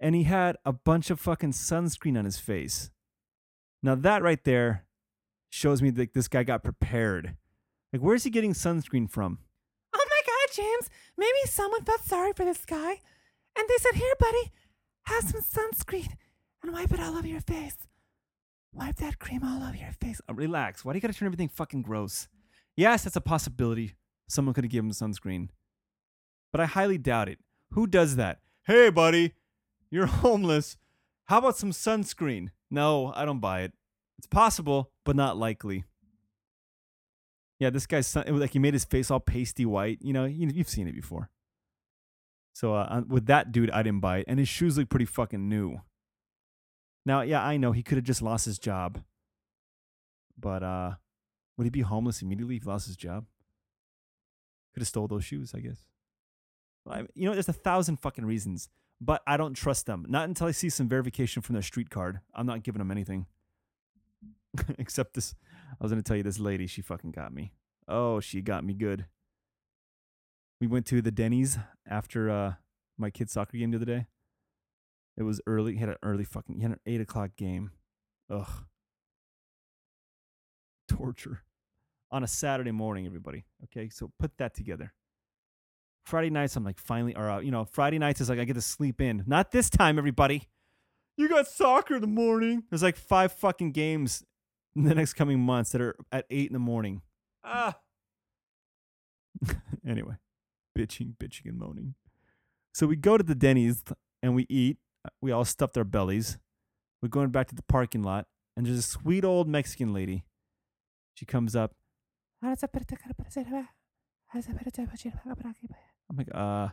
and he had a bunch of fucking sunscreen on his face. Now that right there shows me that this guy got prepared. Like, where's he getting sunscreen from? Oh my god, James. Maybe someone felt sorry for this guy. And they said, Here, buddy, have some sunscreen and wipe it all over your face. Wipe that cream all over your face. Uh, relax. Why do you gotta turn everything fucking gross? Yes, that's a possibility. Someone could have given him sunscreen. But I highly doubt it. Who does that? Hey, buddy, you're homeless. How about some sunscreen? No, I don't buy it. It's possible, but not likely. Yeah, this guy's was like he made his face all pasty white. You know, you, you've seen it before. So uh, uh, with that dude, I didn't buy it, and his shoes look pretty fucking new. Now, yeah, I know he could have just lost his job, but uh, would he be homeless immediately if he lost his job? Could have stole those shoes, I guess. Well, I, you know, there's a thousand fucking reasons, but I don't trust them. Not until I see some verification from their street card. I'm not giving them anything. Except this, I was gonna tell you this lady. She fucking got me. Oh, she got me good. We went to the Denny's after uh, my kid's soccer game the other day. It was early. He had an early fucking. He had an eight o'clock game. Ugh. Torture. On a Saturday morning, everybody. Okay, so put that together. Friday nights, I'm like finally, or you know, Friday nights is like I get to sleep in. Not this time, everybody. You got soccer in the morning. There's like five fucking games in the next coming months that are at eight in the morning. Ah. anyway, bitching, bitching, and moaning. So we go to the Denny's and we eat. We all stuffed our bellies. We're going back to the parking lot, and there's a sweet old Mexican lady. She comes up. I'm like, uh,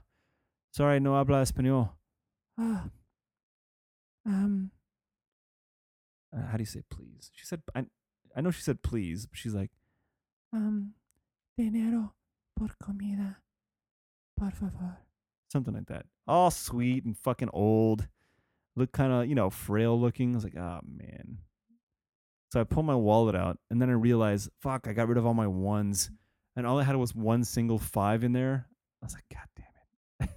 sorry, no habla español. Oh, um, Uh, how do you say please? She said, I, I know she said please, but she's like, um, dinero por comida, por favor. something like that. All sweet and fucking old. Look kind of, you know, frail looking. I was like, oh, man. So I pull my wallet out, and then I realize, fuck, I got rid of all my ones. And all I had was one single five in there. I was like, God damn it.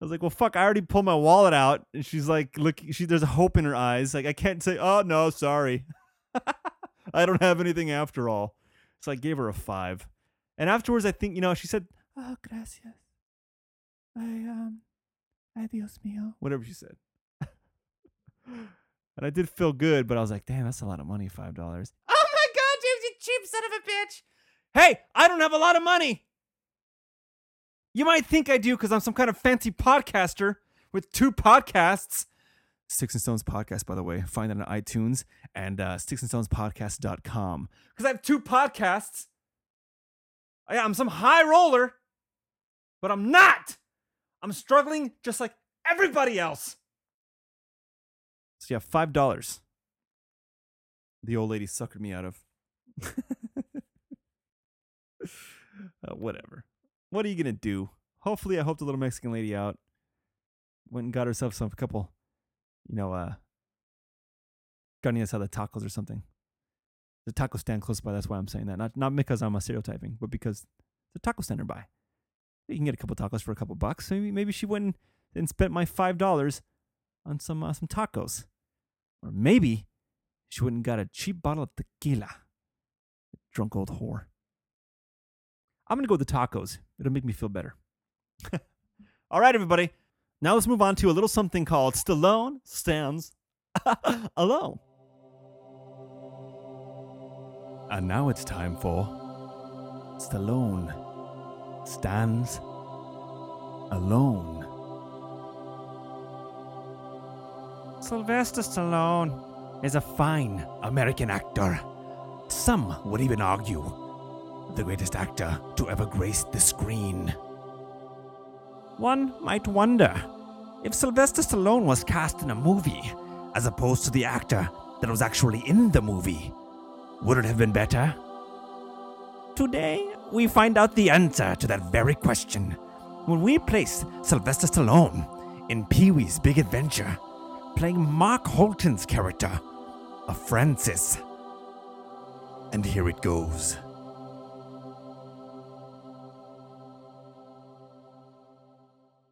I was like, well, fuck, I already pulled my wallet out. And she's like, look, she, there's a hope in her eyes. Like, I can't say, oh, no, sorry. I don't have anything after all. So I gave her a five. And afterwards, I think, you know, she said, Oh, gracias. I, um, ay Dios mío. Whatever she said. and I did feel good, but I was like, damn, that's a lot of money, $5. Oh my god, James, you cheap son of a bitch! Hey, I don't have a lot of money. You might think I do because I'm some kind of fancy podcaster with two podcasts. Sticks and Stones Podcast, by the way. Find that on iTunes and uh, sticksandstonespodcast.com. Because I have two podcasts. I, I'm some high roller, but I'm not. I'm struggling just like everybody else. So, yeah, $5. The old lady suckered me out of. Uh, whatever. What are you gonna do? Hopefully, I helped a little Mexican lady out went and got herself some couple, you know, uh, carne asada tacos or something. The taco stand close by. That's why I'm saying that. Not not because I'm a stereotyping, but because the taco stand nearby. You can get a couple tacos for a couple bucks. Maybe maybe she went and spent my five dollars on some uh, some tacos, or maybe she went and got a cheap bottle of tequila. Drunk old whore. I'm going to go with the tacos. It'll make me feel better. All right, everybody. Now let's move on to a little something called Stallone Stands Alone. And now it's time for Stallone Stands Alone. Sylvester Stallone is a fine American actor. Some would even argue the greatest actor to ever grace the screen. One might wonder if Sylvester Stallone was cast in a movie as opposed to the actor that was actually in the movie. Would it have been better? Today, we find out the answer to that very question when we place Sylvester Stallone in Pee Wee's Big Adventure, playing Mark Holton's character of Francis. And here it goes.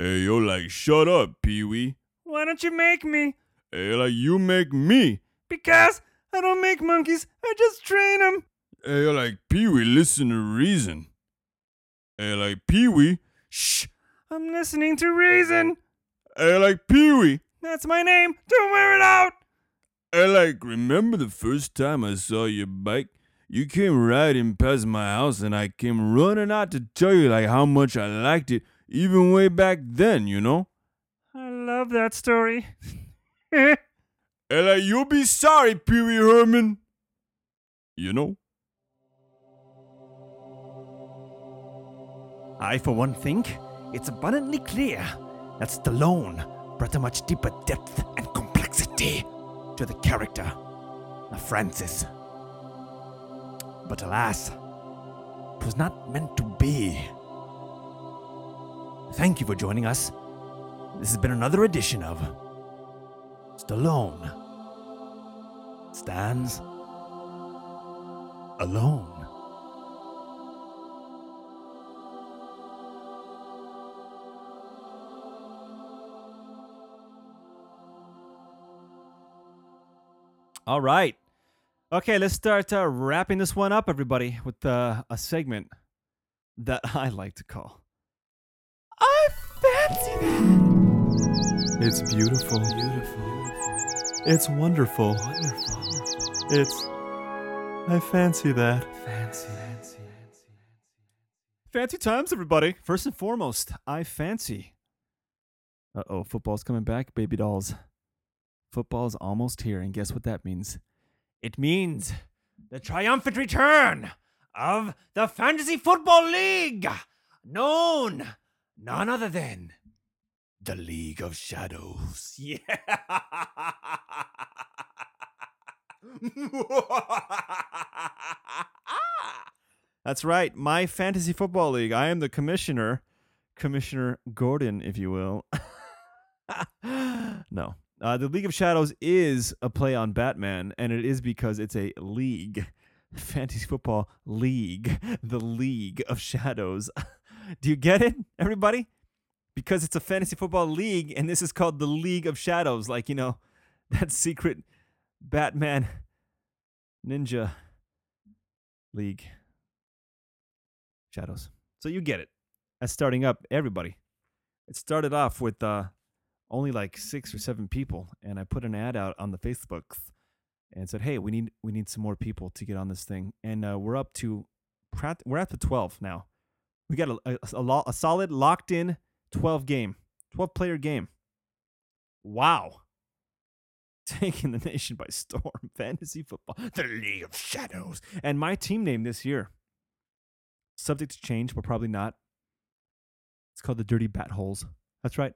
Hey, you're like, shut up, Pee Wee. Why don't you make me? Hey, like, you make me. Because I don't make monkeys, I just train them. Hey, yo, like, Pee Wee, listen to reason. Hey, like, Pee Wee. Shh. I'm listening to reason. Hey, like, Pee Wee. That's my name. Don't wear it out. Hey, like, remember the first time I saw your bike? You came riding past my house and I came running out to tell you, like, how much I liked it, even way back then, you know? I love that story. Hey, like, you'll be sorry, Pee Wee Herman. You know? I, for one, think it's abundantly clear that Stallone brought a much deeper depth and complexity to the character of Francis. But alas, it was not meant to be. Thank you for joining us. This has been another edition of Stallone Stands Alone. All right. Okay, let's start uh, wrapping this one up, everybody, with uh, a segment that I like to call. I fancy that. It's beautiful. Beautiful. It's wonderful. Wonderful. It's. I fancy that. Fancy. Fancy times, everybody. First and foremost, I fancy. Uh oh, football's coming back, baby dolls. Football's almost here, and guess what that means? It means the triumphant return of the Fantasy Football League, known none other than the League of Shadows. Yeah. That's right, my fantasy football league. I am the commissioner, Commissioner Gordon, if you will. no, uh, the League of Shadows is a play on Batman, and it is because it's a league, fantasy football league, the League of Shadows. Do you get it, everybody? Because it's a fantasy football league, and this is called the League of Shadows, like you know, that secret Batman Ninja League Shadows. So you get it. That's starting up, everybody. It started off with uh, only like six or seven people, and I put an ad out on the Facebooks and said, "Hey, we need we need some more people to get on this thing." And uh, we're up to we're up to twelve now. We got a a, a, lo- a solid locked in twelve game, twelve player game. Wow. Taking the nation by storm. Fantasy football. The League of Shadows. And my team name this year, subject to change, but probably not. It's called the Dirty Bat Holes. That's right.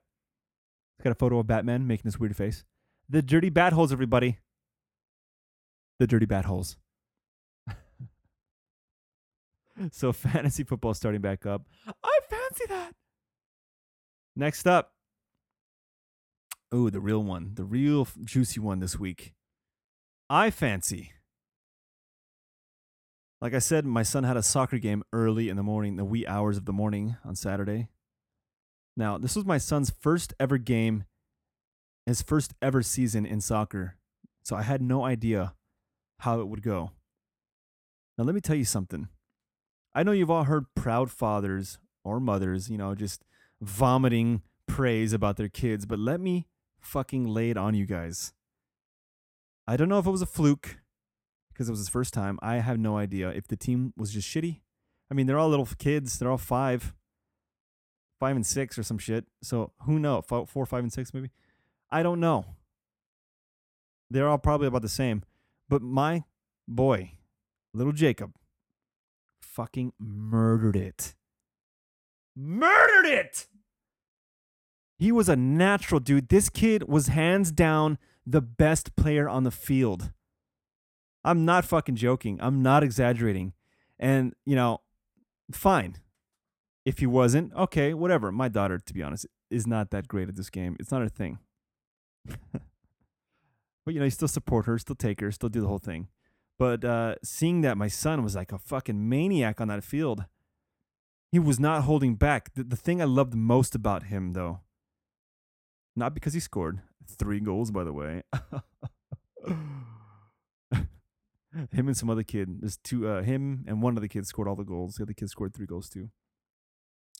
It's got a photo of Batman making this weird face. The Dirty Bat Holes, everybody. The Dirty Bat Holes. so fantasy football starting back up. I fancy that. Next up. Oh, the real one, the real juicy one this week. I fancy. Like I said, my son had a soccer game early in the morning, the wee hours of the morning on Saturday. Now, this was my son's first ever game, his first ever season in soccer. So I had no idea how it would go. Now, let me tell you something. I know you've all heard proud fathers or mothers, you know, just vomiting praise about their kids, but let me fucking lay it on you guys. I don't know if it was a fluke because it was his first time. I have no idea if the team was just shitty. I mean, they're all little kids. They're all five, five and six or some shit. So who knows? Four, five, and six maybe. I don't know. They're all probably about the same. But my boy, little Jacob, fucking murdered it. Murdered it. He was a natural dude. This kid was hands down the best player on the field. I'm not fucking joking. I'm not exaggerating. And, you know, fine. If he wasn't, okay, whatever. My daughter, to be honest, is not that great at this game. It's not her thing. but, you know, you still support her, still take her, still do the whole thing. But uh, seeing that my son was like a fucking maniac on that field, he was not holding back. The, the thing I loved most about him, though, not because he scored three goals, by the way. him and some other kid. There's two. Uh, him and one of the kids scored all the goals. The other kid scored three goals too.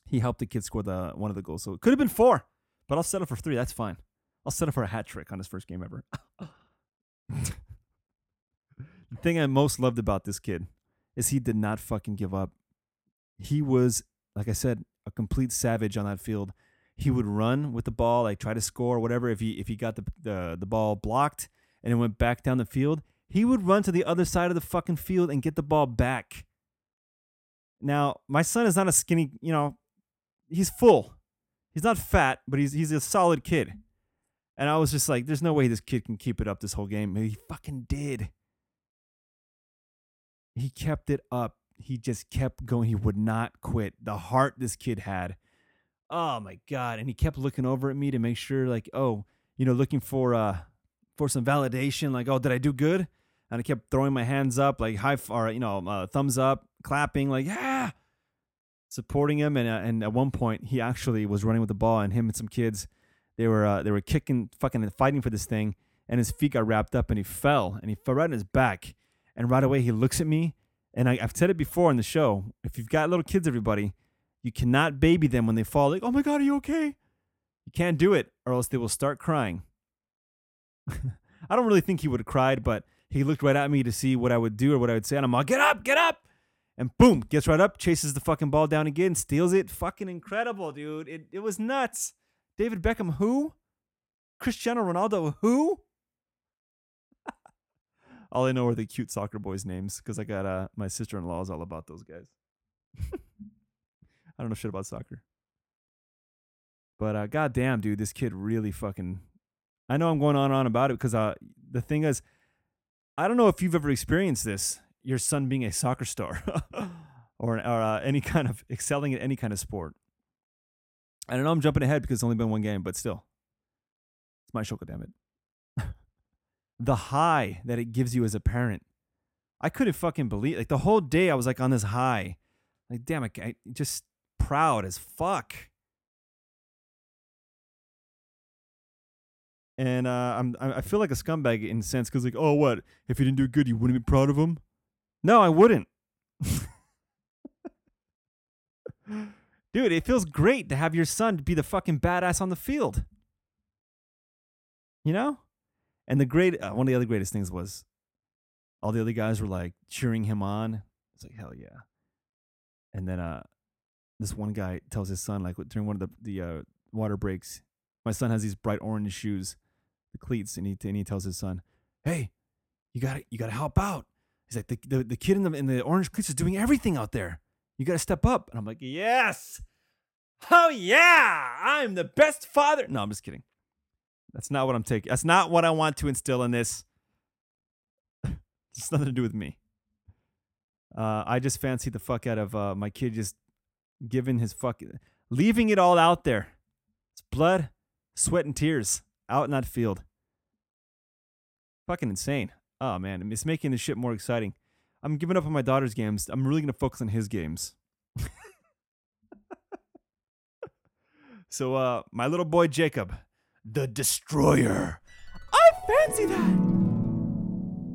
He helped the kid score the one of the goals, so it could have been four, but I'll settle for three. That's fine. I'll settle for a hat trick on his first game ever. the thing I most loved about this kid is he did not fucking give up. He was, like I said, a complete savage on that field. He would run with the ball, like try to score, or whatever. If he if he got the the, the ball blocked and it went back down the field, he would run to the other side of the fucking field and get the ball back. Now, my son is not a skinny, you know, he's full. He's not fat, but he's he's a solid kid. And I was just like, there's no way this kid can keep it up this whole game. And he fucking did. He kept it up. He just kept going. He would not quit. The heart this kid had. Oh my god! And he kept looking over at me to make sure, like, oh, you know, looking for uh for some validation, like, oh, did I do good? And I kept throwing my hands up, like high, or you know, uh, thumbs up, clapping, like, yeah, supporting him. And uh, and at one point, he actually was running with the ball, and him and some kids, they were uh, they were kicking, fucking, fighting for this thing, and his feet got wrapped up, and he fell, and he fell right on his back, and right away he looks at me, and I, I've said it before in the show, if you've got little kids, everybody, you cannot baby them when they fall, like, oh my god, are you okay? You can't do it, or else they will start crying. I don't really think he would have cried, but he looked right at me to see what I would do or what I would say, and I'm like, get up, get up. And boom, gets right up, chases the fucking ball down again, steals it. Fucking incredible, dude. It, it was nuts. David Beckham, who? Cristiano Ronaldo, who? all I know are the cute soccer boys' names because I got uh, my sister in law is all about those guys. I don't know shit about soccer. But uh, goddamn, dude, this kid really fucking. I know I'm going on and on about it because uh, the thing is, I don't know if you've ever experienced this. Your son being a soccer star, or or uh, any kind of excelling at any kind of sport. I don't know. I'm jumping ahead because it's only been one game, but still, it's my show. Damn it. the high that it gives you as a parent, I couldn't fucking believe. Like the whole day, I was like on this high. Like, damn it, I just proud as fuck. and uh, I'm I feel like a scumbag in a sense because like oh what if he didn't do good you wouldn't be proud of him? No, I wouldn't. Dude, it feels great to have your son be the fucking badass on the field. You know? And the great uh, one of the other greatest things was all the other guys were like cheering him on. It's like hell yeah. And then uh this one guy tells his son like during one of the the uh, water breaks, my son has these bright orange shoes, the cleats, and he and he tells his son, "Hey, you got to you got to help out." He's like, the, the the kid in the in the orange cleats is doing everything out there. You got to step up." And I'm like, "Yes, oh yeah, I'm the best father." No, I'm just kidding. That's not what I'm taking. That's not what I want to instill in this. it's nothing to do with me. Uh, I just fancy the fuck out of uh, my kid just giving his fucking leaving it all out there. It's blood, sweat, and tears out in that field. Fucking insane. Oh man, it's making this shit more exciting. I'm giving up on my daughter's games. I'm really gonna focus on his games. so, uh, my little boy Jacob, the destroyer. I fancy that.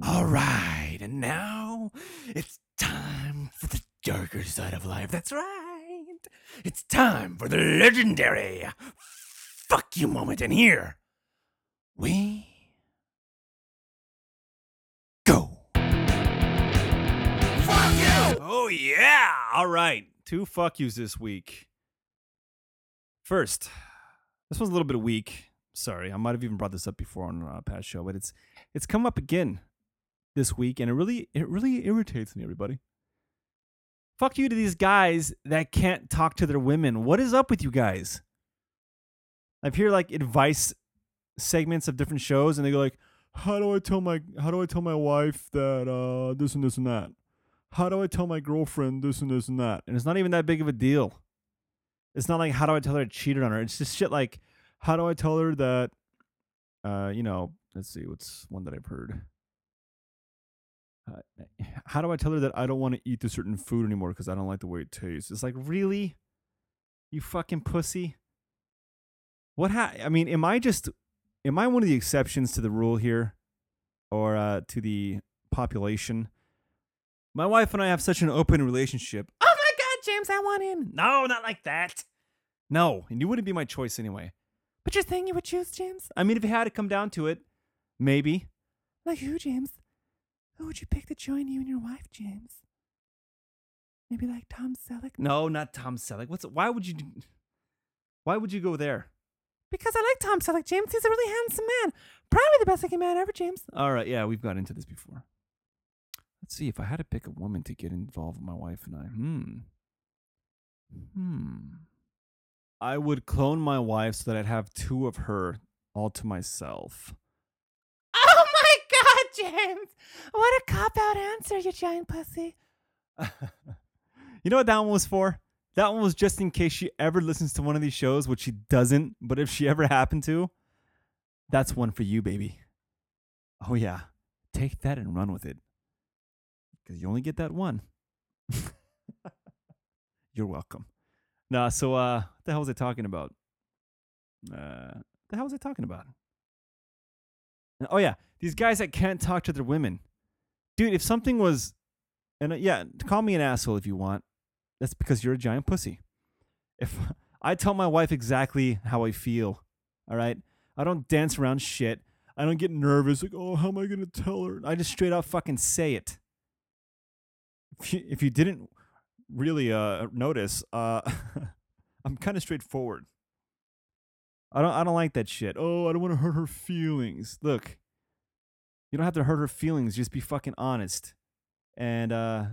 All right, and now it's time for the darker side of life. That's right. It's time for the legendary fuck you moment. And here we go. Fuck you! Oh yeah! All right, two fuck yous this week. First, this one's a little bit weak. Sorry, I might have even brought this up before on a past show, but it's it's come up again this week, and it really it really irritates me. Everybody, fuck you to these guys that can't talk to their women. What is up with you guys? I've heard like advice segments of different shows, and they go like, "How do I tell my How do I tell my wife that uh, this and this and that? How do I tell my girlfriend this and this and that?" And it's not even that big of a deal. It's not like how do I tell her I cheated on her. It's just shit like how do I tell her that, uh, you know, let's see, what's one that I've heard. How do I tell her that I don't want to eat this certain food anymore because I don't like the way it tastes? It's like really, you fucking pussy. What ha- I mean, am I just am I one of the exceptions to the rule here, or uh, to the population? My wife and I have such an open relationship. Oh my God, James, I want in. No, not like that. No, and you wouldn't be my choice anyway. But you're saying you would choose James? I mean, if it had to come down to it, maybe. Like who, James? Who would you pick to join you and your wife, James? Maybe like Tom Selleck? No, not Tom Selleck. What's why would you do, why would you go there? Because I like Tom Selleck, James. He's a really handsome man. Probably the best looking man ever, James. All right, yeah, we've got into this before. Let's see if I had to pick a woman to get involved with my wife and I. Hmm. Hmm. I would clone my wife so that I'd have two of her all to myself. James! What a cop out answer, you giant pussy. you know what that one was for? That one was just in case she ever listens to one of these shows, which she doesn't, but if she ever happened to, that's one for you, baby. Oh, yeah. Take that and run with it. Because you only get that one. You're welcome. Nah, so uh what the hell was I talking about? Uh the hell was I talking about? Oh yeah, these guys that can't talk to their women. Dude, if something was and uh, yeah, call me an asshole if you want. That's because you're a giant pussy. If I tell my wife exactly how I feel, all right? I don't dance around shit. I don't get nervous like, "Oh, how am I to tell her?" I just straight up fucking say it. If you, if you didn't really uh notice, uh I'm kind of straightforward. I don't I don't like that shit. Oh, I don't want to hurt her feelings. Look, you don't have to hurt her feelings. Just be fucking honest. And uh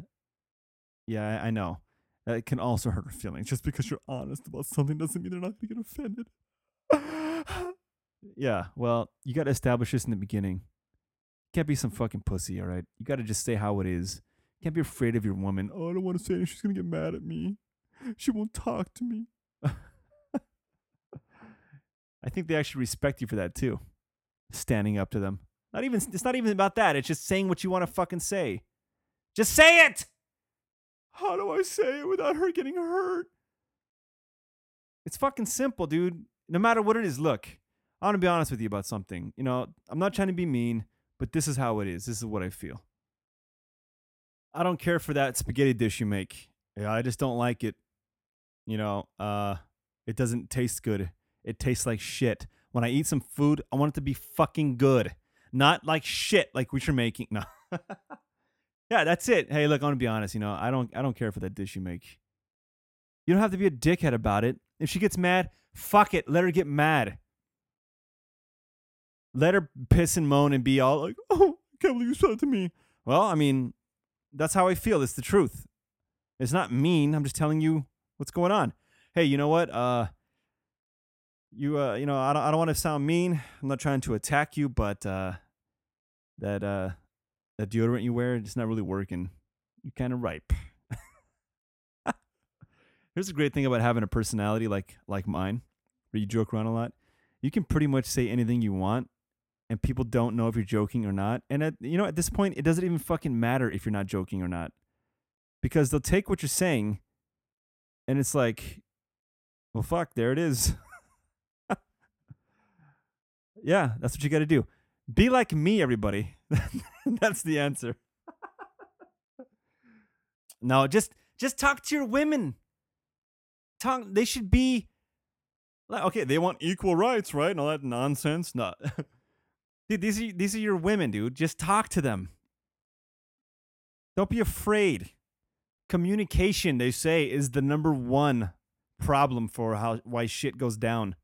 yeah, I, I know. That can also hurt her feelings. Just because you're honest about something doesn't mean they're not gonna get offended. yeah, well, you gotta establish this in the beginning. Can't be some fucking pussy, all right? You gotta just say how it is. Can't be afraid of your woman. Oh, I don't want to say anything. She's gonna get mad at me. She won't talk to me. I think they actually respect you for that too. Standing up to them. Not even it's not even about that. It's just saying what you want to fucking say. Just say it. How do I say it without her getting hurt? It's fucking simple, dude. No matter what it is, look. I want to be honest with you about something. You know, I'm not trying to be mean, but this is how it is. This is what I feel. I don't care for that spaghetti dish you make. Yeah, I just don't like it. You know, uh, it doesn't taste good. It tastes like shit. When I eat some food, I want it to be fucking good, not like shit like what you're making. No. yeah, that's it. Hey, look, I'm gonna be honest. You know, I don't, I don't care for that dish you make. You don't have to be a dickhead about it. If she gets mad, fuck it. Let her get mad. Let her piss and moan and be all like, "Oh, I can't believe you said it to me." Well, I mean, that's how I feel. It's the truth. It's not mean. I'm just telling you what's going on. Hey, you know what? Uh, you uh, you know, I don't, I don't want to sound mean. I'm not trying to attack you, but uh, that uh, that deodorant you wear, it's not really working. You're kind of ripe. Here's a great thing about having a personality like like mine, where you joke around a lot. You can pretty much say anything you want, and people don't know if you're joking or not. And at, you know, at this point, it doesn't even fucking matter if you're not joking or not, because they'll take what you're saying, and it's like, well, fuck, there it is. Yeah, that's what you got to do. Be like me, everybody. that's the answer. no, just just talk to your women. Talk. They should be like okay. They want equal rights, right? And all that nonsense. No, dude. These are these are your women, dude. Just talk to them. Don't be afraid. Communication, they say, is the number one problem for how why shit goes down.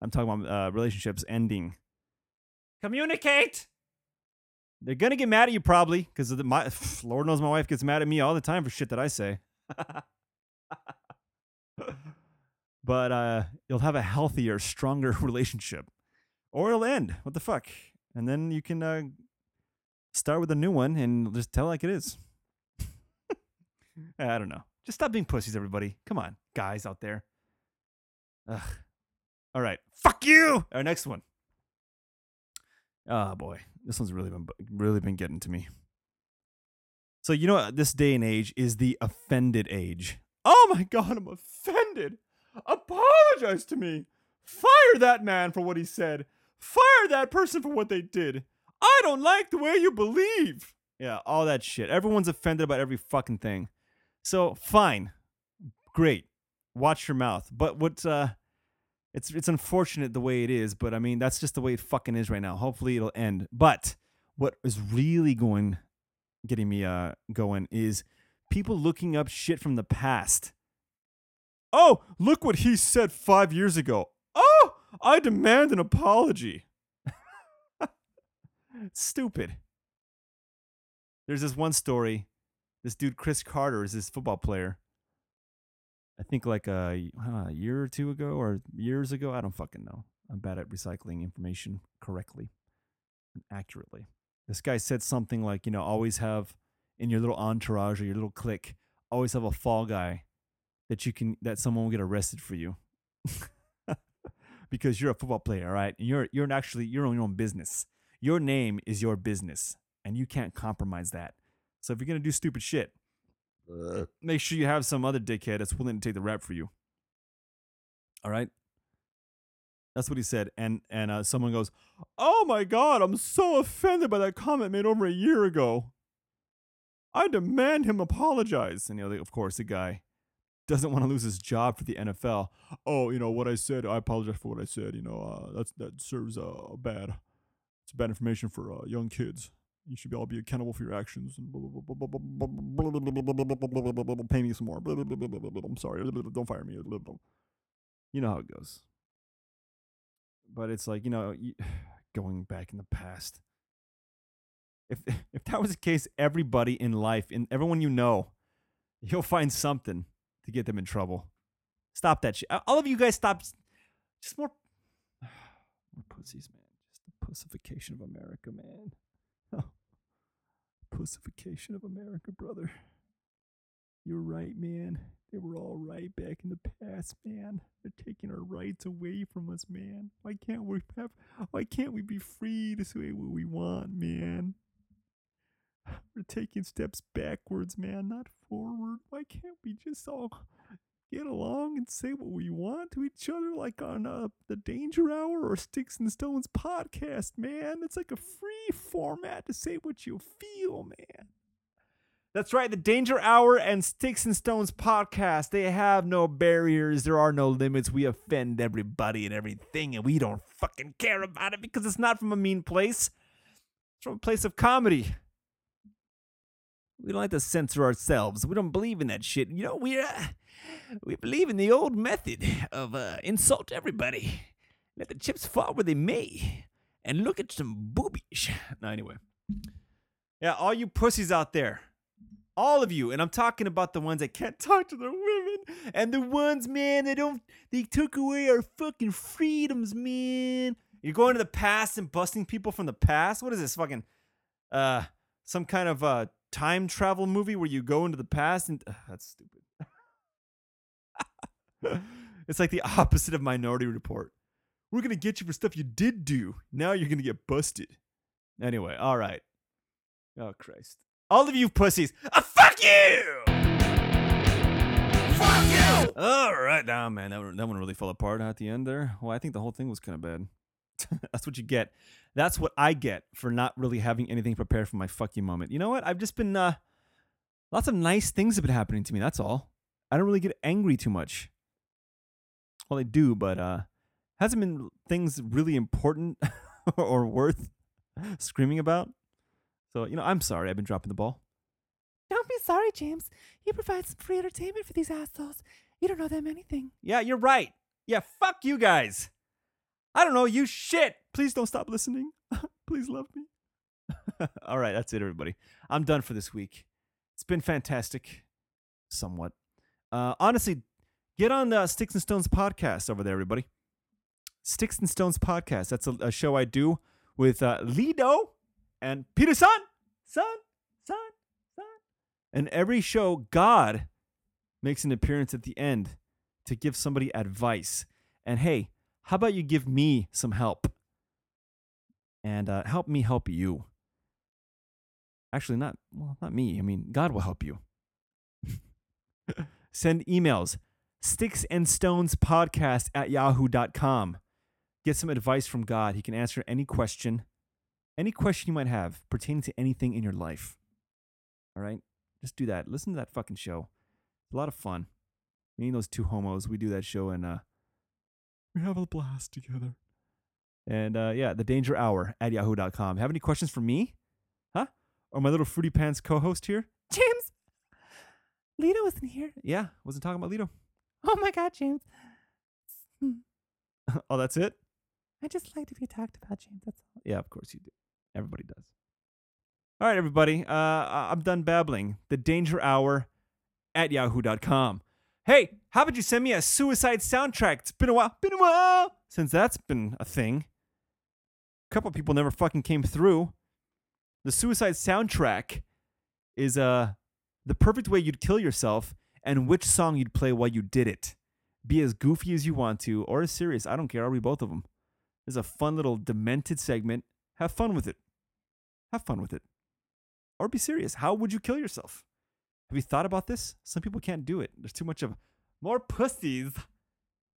I'm talking about uh, relationships ending. Communicate. They're gonna get mad at you probably because my Lord knows my wife gets mad at me all the time for shit that I say. but uh, you'll have a healthier, stronger relationship, or it'll end. What the fuck? And then you can uh, start with a new one and just tell like it is. I don't know. Just stop being pussies, everybody. Come on, guys out there. Ugh. All right. Fuck you. Our next one. Oh boy, this one's really been really been getting to me. So you know? This day and age is the offended age. Oh my god, I'm offended. Apologize to me. Fire that man for what he said. Fire that person for what they did. I don't like the way you believe. Yeah, all that shit. Everyone's offended about every fucking thing. So fine, great. Watch your mouth. But what's uh it's it's unfortunate the way it is, but I mean that's just the way it fucking is right now. Hopefully it'll end. But what is really going getting me uh going is people looking up shit from the past. Oh, look what he said 5 years ago. Oh, I demand an apology. Stupid. There's this one story. This dude Cris Carter is this football player. I think like uh, a, a year or two ago or years ago. I don't fucking know. I'm bad at recycling information correctly and accurately. This guy said something like, you know, always have in your little entourage or your little clique, always have a fall guy that you can that someone will get arrested for you. because you're a football player, all right? And you're you're actually you're on your own business. Your name is your business, and you can't compromise that. So if you're gonna do stupid shit, make sure you have some other dickhead that's willing to take the rap for you. All right. That's what he said, and and uh, someone goes, "Oh my God, I'm so offended by that comment made over a year ago. I demand him apologize." And you know, of course, the guy doesn't want to lose his job for the NFL. Oh, you know what I said. I apologize for what I said. You know, uh, that's that serves uh, bad. It's bad information for uh, young kids. You should be all be accountable for your actions. And pay me some more. I'm sorry. Don't fire me. You know how it goes. But it's like you know, going back in the past. If if that was the case, everybody in life, and everyone you know, you'll find something to get them in trouble. Stop that shit. All of you guys stop. Just more, more pussies, man. Just the pussification of America, man. Pussification of America, brother. You're right, man. They were all right back in the past, man. They're taking our rights away from us, man. Why can't we have? Why can't we be free to say what we want, man? We're taking steps backwards, man, not forward. Why can't we just all get along and say what we want to each other, like on uh, the Danger Hour or Sticks and Stones podcast, man? It's like a free format to say what you feel, man. That's right, the Danger Hour and Sticks and Stones podcast. They have no barriers, there are no limits. We offend everybody and everything, and we don't fucking care about it because it's not from a mean place. It's from a place of comedy. We don't like to censor ourselves. We don't believe in that shit. You know, we uh, we believe in the old method of uh, insult everybody, let the chips fall where they may, and look at some boobies. No, anyway. Yeah, all you pussies out there, all of you, and I'm talking about the ones that can't talk to their women, and the ones, man, they don't, they took away our fucking freedoms, man. You're going to the past and busting people from the past. What is this fucking, uh, some kind of uh time travel movie where you go into the past and Ugh, that's stupid. it's like the opposite of Minority Report. We're gonna get you for stuff you did do. Now you're gonna get busted. Anyway, all right. Oh Christ! All of you pussies, uh, fuck you! Fuck you! All right, now man, that one, that one really fell apart at the end there. Well, I think the whole thing was kind of bad. That's what you get. That's what I get for not really having anything prepared for my fuck you moment. You know what? I've just been uh lots of nice things have been happening to me. That's all. I don't really get angry too much. Well, I do, but uh hasn't been things really important or worth screaming about. So, you know, I'm sorry I've been dropping the ball. Don't be sorry, James. You provide some free entertainment for these assholes. You don't know them anything. Yeah, you're right. Yeah, fuck you guys. I don't know you shit. Please don't stop listening. Please love me. All right, that's it, everybody. I'm done for this week. It's been fantastic, somewhat. Uh, honestly, get on the Sticks and Stones podcast over there, everybody. Sticks and Stones podcast. That's a, a show I do with uh, Lido and Peter Son, Son, Son, Son. And every show, God makes an appearance at the end to give somebody advice. And hey, how about you give me some help? And uh, help me help you. Actually, not well, not me. I mean, God will help you. Send emails, sticks and stones podcast at yahoo.com. Get some advice from God. He can answer any question, any question you might have pertaining to anything in your life. All right? Just do that. Listen to that fucking show. It's a lot of fun. Me and those two homos, we do that show and uh we have a blast together. And uh yeah, the danger hour at yahoo.com. Have any questions for me? Huh? Or my little fruity pants co-host here? James, Lito isn't here. Yeah, wasn't talking about Lido. Oh my God, James. Oh, that's it? I just like to be talked about, James. That's all. Yeah, of course you do. Everybody does. All right, everybody. Uh, I'm done babbling. The Danger Hour at yahoo.com. Hey, how about you send me a suicide soundtrack? It's been a while. Been a while since that's been a thing. A couple people never fucking came through. The suicide soundtrack is uh the perfect way you'd kill yourself and which song you'd play while you did it. Be as goofy as you want to or as serious. I don't care. I'll read both of them. There's a fun little demented segment. Have fun with it. Have fun with it. Or be serious. How would you kill yourself? Have you thought about this? Some people can't do it. There's too much of more pussies.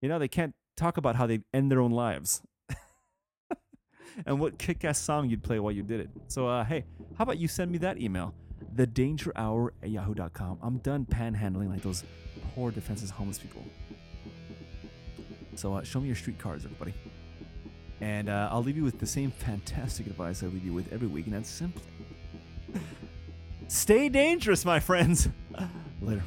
You know, they can't talk about how they end their own lives. and what kick ass song you'd play while you did it. So, uh, hey, how about you send me that email? The Danger Hour at yahoo.com. I'm done panhandling like those poor defenseless homeless people. So, uh, show me your street cards, everybody. And uh, I'll leave you with the same fantastic advice I leave you with every week, and that's simply stay dangerous, my friends. Later.